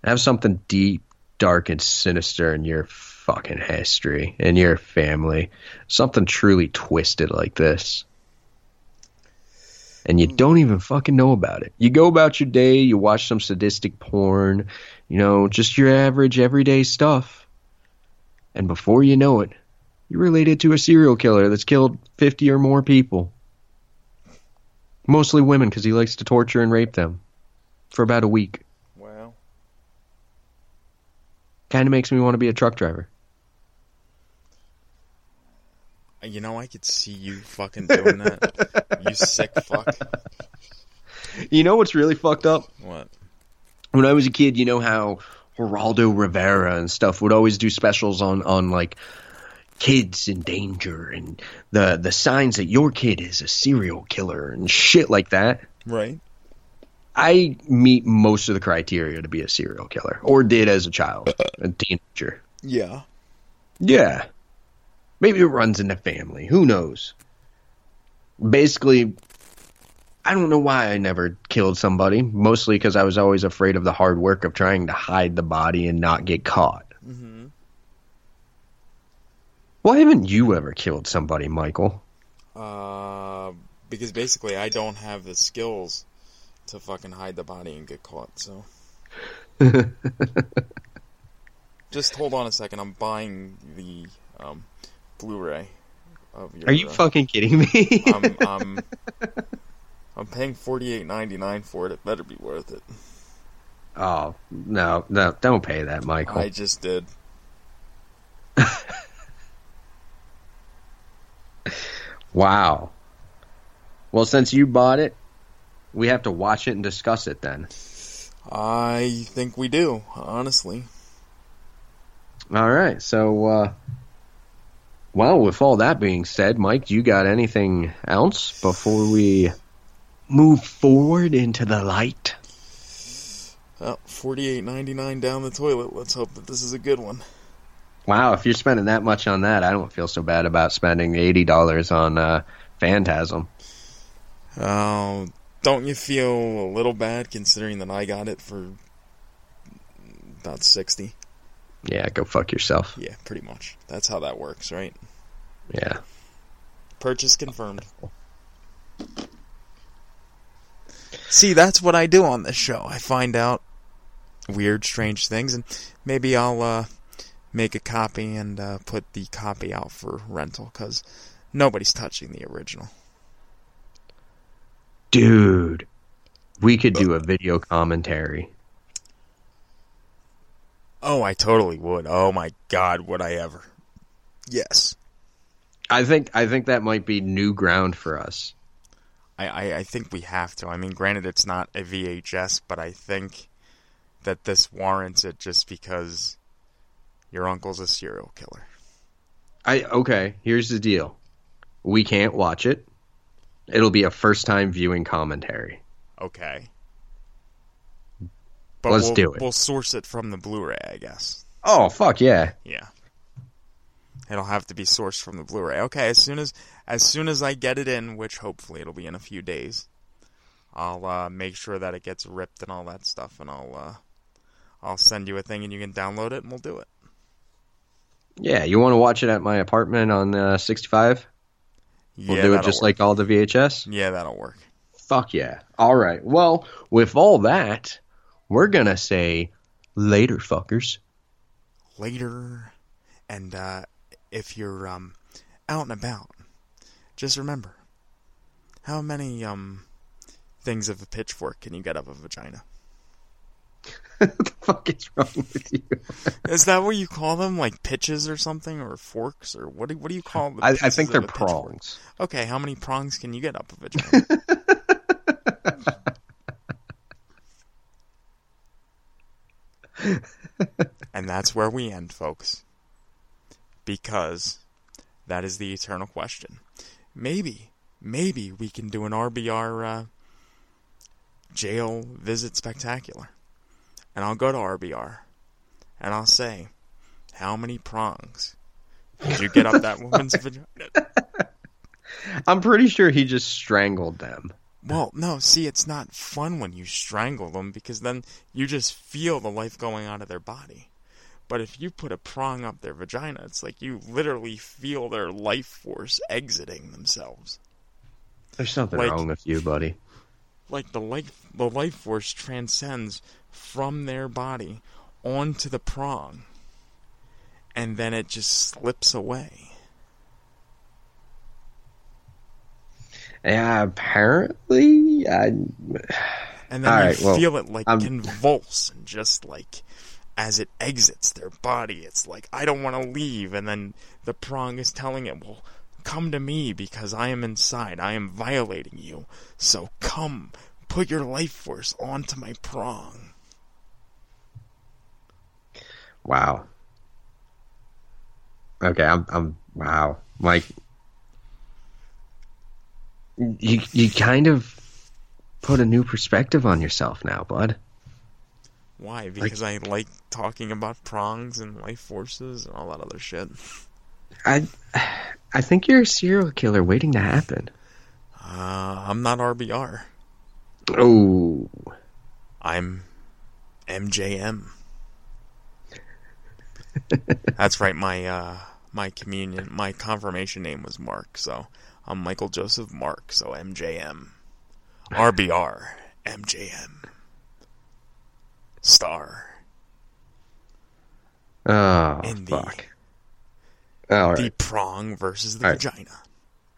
Speaker 2: have something deep dark and sinister in your fucking history in your family? Something truly twisted like this and you don't even fucking know about it. You go about your day, you watch some sadistic porn, you know, just your average everyday stuff. And before you know it, you're related to a serial killer that's killed 50 or more people. Mostly women because he likes to torture and rape them for about a week.
Speaker 1: Wow.
Speaker 2: Kind of makes me want to be a truck driver.
Speaker 1: You know, I could see you fucking doing that. you sick fuck.
Speaker 2: You know what's really fucked up?
Speaker 1: What?
Speaker 2: when I was a kid, you know how Geraldo Rivera and stuff would always do specials on on like kids in danger and the the signs that your kid is a serial killer and shit like that.
Speaker 1: Right.
Speaker 2: I meet most of the criteria to be a serial killer, or did as a child, a teenager.
Speaker 1: Yeah.
Speaker 2: Yeah, maybe it runs in the family. Who knows? Basically, I don't know why I never killed somebody. Mostly because I was always afraid of the hard work of trying to hide the body and not get caught.
Speaker 1: Mm-hmm.
Speaker 2: Why haven't you ever killed somebody, Michael?
Speaker 1: Uh, because basically I don't have the skills to fucking hide the body and get caught. So [laughs] just hold on a second. I'm buying the um, Blu-ray of your.
Speaker 2: Are you
Speaker 1: uh,
Speaker 2: fucking kidding me?
Speaker 1: I'm, I'm, [laughs] I'm paying forty eight ninety nine for it. It better be worth it.
Speaker 2: oh no, no! Don't pay that, Michael.
Speaker 1: I just did. [laughs]
Speaker 2: Wow. Well, since you bought it, we have to watch it and discuss it then.
Speaker 1: I think we do, honestly.
Speaker 2: All right. So, uh, well, with all that being said, Mike, you got anything else before we move forward into the light?
Speaker 1: Well, forty eight ninety nine down the toilet. Let's hope that this is a good one.
Speaker 2: Wow, if you're spending that much on that, I don't feel so bad about spending eighty dollars on uh, Phantasm.
Speaker 1: Oh, don't you feel a little bad considering that I got it for about sixty?
Speaker 2: Yeah, go fuck yourself.
Speaker 1: Yeah, pretty much. That's how that works, right?
Speaker 2: Yeah.
Speaker 1: Purchase confirmed. See, that's what I do on this show. I find out weird, strange things, and maybe I'll uh, make a copy and uh, put the copy out for rental because nobody's touching the original.
Speaker 2: Dude, we could do a video commentary.
Speaker 1: Oh, I totally would. Oh my God, would I ever? Yes.
Speaker 2: I think I think that might be new ground for us.
Speaker 1: I, I, I think we have to. I mean, granted, it's not a VHS, but I think that this warrants it just because your uncle's a serial killer.
Speaker 2: I okay, here's the deal. We can't watch it. It'll be a first time viewing commentary.
Speaker 1: Okay. But
Speaker 2: Let's
Speaker 1: we'll,
Speaker 2: do it.
Speaker 1: We'll source it from the Blu-ray, I guess.
Speaker 2: Oh fuck yeah.
Speaker 1: Yeah. It'll have to be sourced from the Blu-ray. Okay, as soon as as soon as I get it in, which hopefully it'll be in a few days, I'll uh, make sure that it gets ripped and all that stuff, and I'll uh, I'll send you a thing and you can download it and we'll do it.
Speaker 2: Yeah, you want to watch it at my apartment on uh, 65? We'll
Speaker 1: yeah,
Speaker 2: do it just
Speaker 1: work.
Speaker 2: like all the VHS.
Speaker 1: yeah, that'll work.
Speaker 2: Fuck yeah. All right. Well, with all that, we're going to say later, fuckers.
Speaker 1: later. And uh, if you're um, out and about, just remember how many um, things of a pitchfork can you get up a vagina? [laughs]
Speaker 2: what the fuck is wrong with you? [laughs]
Speaker 1: Is that what you call them, like pitches or something, or forks, or what? Do, what do you call them?
Speaker 2: I, I think they're prongs.
Speaker 1: Okay, how many prongs can you get up a vagina? [laughs] [laughs] and that's where we end, folks. Because that is the eternal question. Maybe, maybe we can do an RBR uh, jail visit spectacular. And I'll go to RBR and I'll say, How many prongs did you get up that woman's [laughs] vagina?
Speaker 2: I'm pretty sure he just strangled them.
Speaker 1: Well, no, see, it's not fun when you strangle them because then you just feel the life going out of their body. But if you put a prong up their vagina, it's like you literally feel their life force exiting themselves.
Speaker 2: There's something
Speaker 1: Like-
Speaker 2: wrong with you, buddy.
Speaker 1: Like the life the life force transcends from their body onto the prong. And then it just slips away.
Speaker 2: Yeah, apparently. I,
Speaker 1: And then
Speaker 2: All
Speaker 1: you
Speaker 2: right, well,
Speaker 1: feel it like
Speaker 2: I'm-
Speaker 1: convulse and just like as it exits their body, it's like I don't want to leave. And then the prong is telling it, "Well, come to me because I am inside. I am violating you. So come, put your life force onto my prong."
Speaker 2: wow. Okay, I'm. I'm. Wow, Mike. You you kind of put a new perspective on yourself now, bud.
Speaker 1: Why? Because I like talking about prongs and life forces and all that other shit.
Speaker 2: I I think you're a serial killer waiting to happen.
Speaker 1: Uh, I'm not RBR.
Speaker 2: Oh,
Speaker 1: I'm MJM. [laughs] That's right. My uh, my communion, my confirmation name was Mark, so I'm Michael Joseph Mark. So MJM, RBR, MJM, star,
Speaker 2: oh,
Speaker 1: In the-
Speaker 2: fuck. All right,
Speaker 1: the prong versus the
Speaker 2: All right.
Speaker 1: vagina.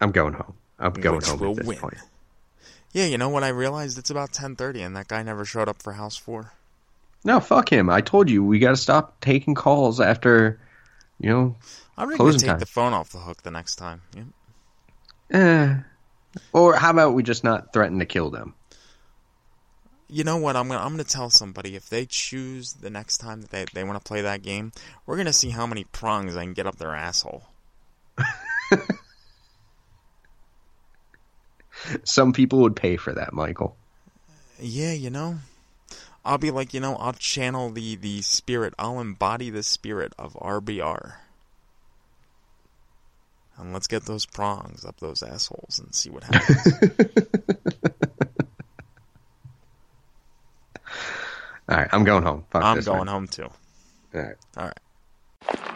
Speaker 2: I'm going home. I'm going
Speaker 1: which
Speaker 2: home
Speaker 1: will
Speaker 2: at this
Speaker 1: win.
Speaker 2: point.
Speaker 1: Yeah, you know what? I realized it's about 10:30, and that guy never showed up for House Four.
Speaker 2: No, fuck him. I told you we got to stop taking calls after, you know,
Speaker 1: I'm gonna
Speaker 2: Closing
Speaker 1: take
Speaker 2: time.
Speaker 1: the phone off the hook the next time. Yep.
Speaker 2: Eh. Or how about we just not threaten to kill them?
Speaker 1: You know what? I'm gonna I'm gonna tell somebody if they choose the next time that they they want to play that game, we're gonna see how many prongs I can get up their asshole. [laughs]
Speaker 2: Some people would pay for that, Michael.
Speaker 1: Yeah, you know, I'll be like, you know, I'll channel the the spirit. I'll embody the spirit of RBR. And let's get those prongs up those assholes and see what happens. [laughs]
Speaker 2: All right, I'm going home. Fuck
Speaker 1: I'm
Speaker 2: this,
Speaker 1: going
Speaker 2: man.
Speaker 1: home too.
Speaker 2: All right.
Speaker 1: All right.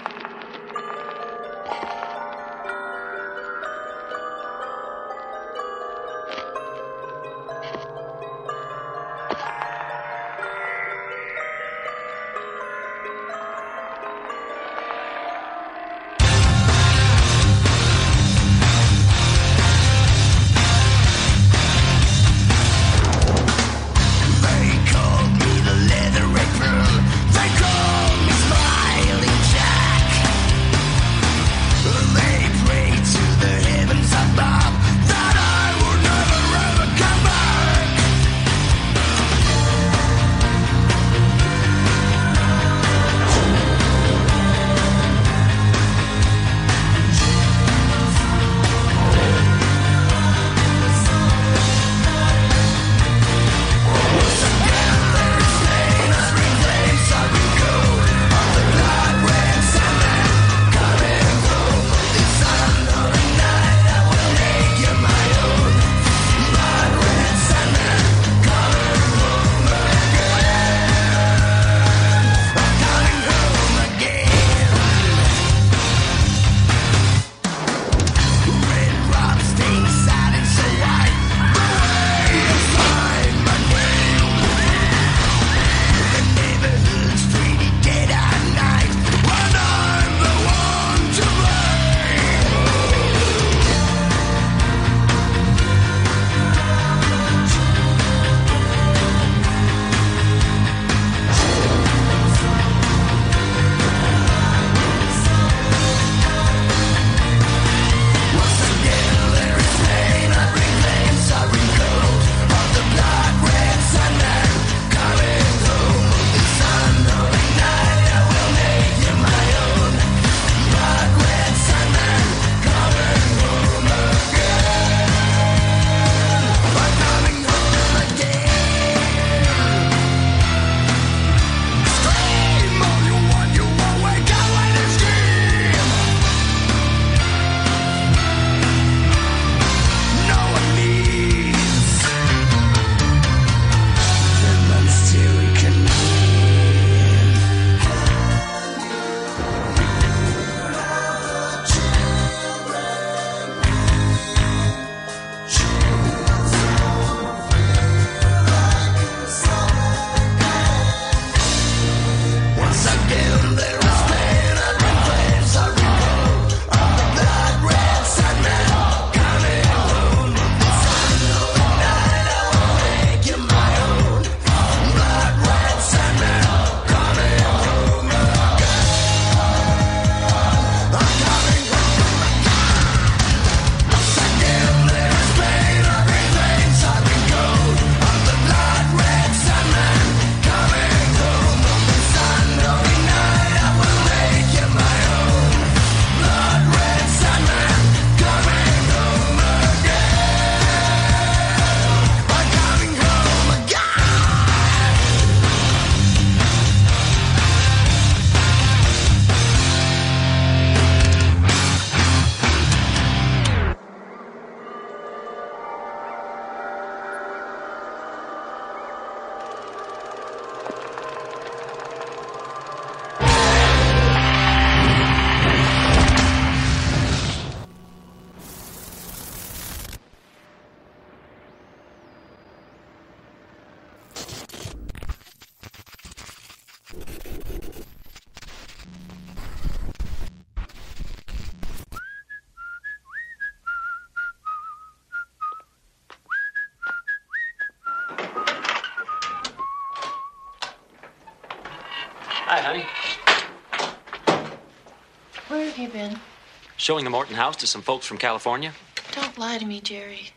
Speaker 4: Showing the Morton house to some folks from California.
Speaker 5: Don't lie to me, Jerry.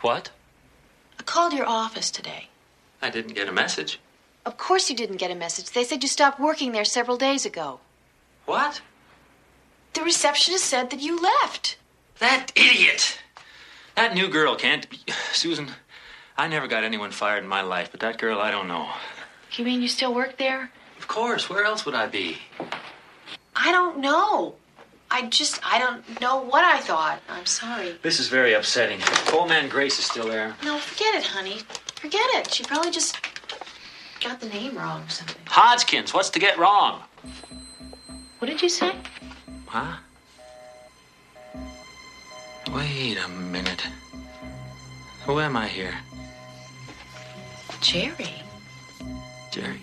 Speaker 4: What?
Speaker 5: I called your office today.
Speaker 4: I didn't get a message.
Speaker 5: Of course you didn't get a message. They said you stopped working there several days ago.
Speaker 4: What?
Speaker 5: The receptionist said that you left.
Speaker 4: That idiot! That new girl can't be. [sighs] Susan, I never got anyone fired in my life, but that girl, I don't know.
Speaker 5: You mean you still work there?
Speaker 4: Of course, where else would I be?
Speaker 5: I don't know. I just, I don't know what I thought. I'm sorry.
Speaker 4: This is very upsetting. Old man Grace is still there.
Speaker 5: No, forget it, honey. Forget it. She probably just got the name wrong or something.
Speaker 4: Hodgkins, what's to get wrong?
Speaker 5: What did you say?
Speaker 4: Huh? Wait a minute. Who am I here?
Speaker 5: Jerry.
Speaker 4: Jerry.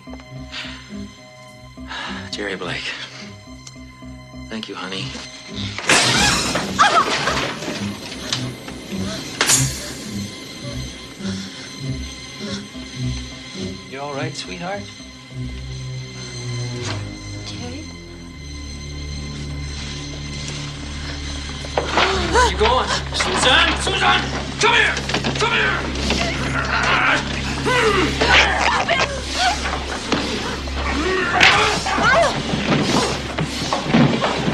Speaker 4: [sighs] Jerry Blake. Thank you, honey. You all right, sweetheart?
Speaker 5: Jerry?
Speaker 4: Where you going? Susan! Susan! Come here! Come here!
Speaker 6: Mary redeemed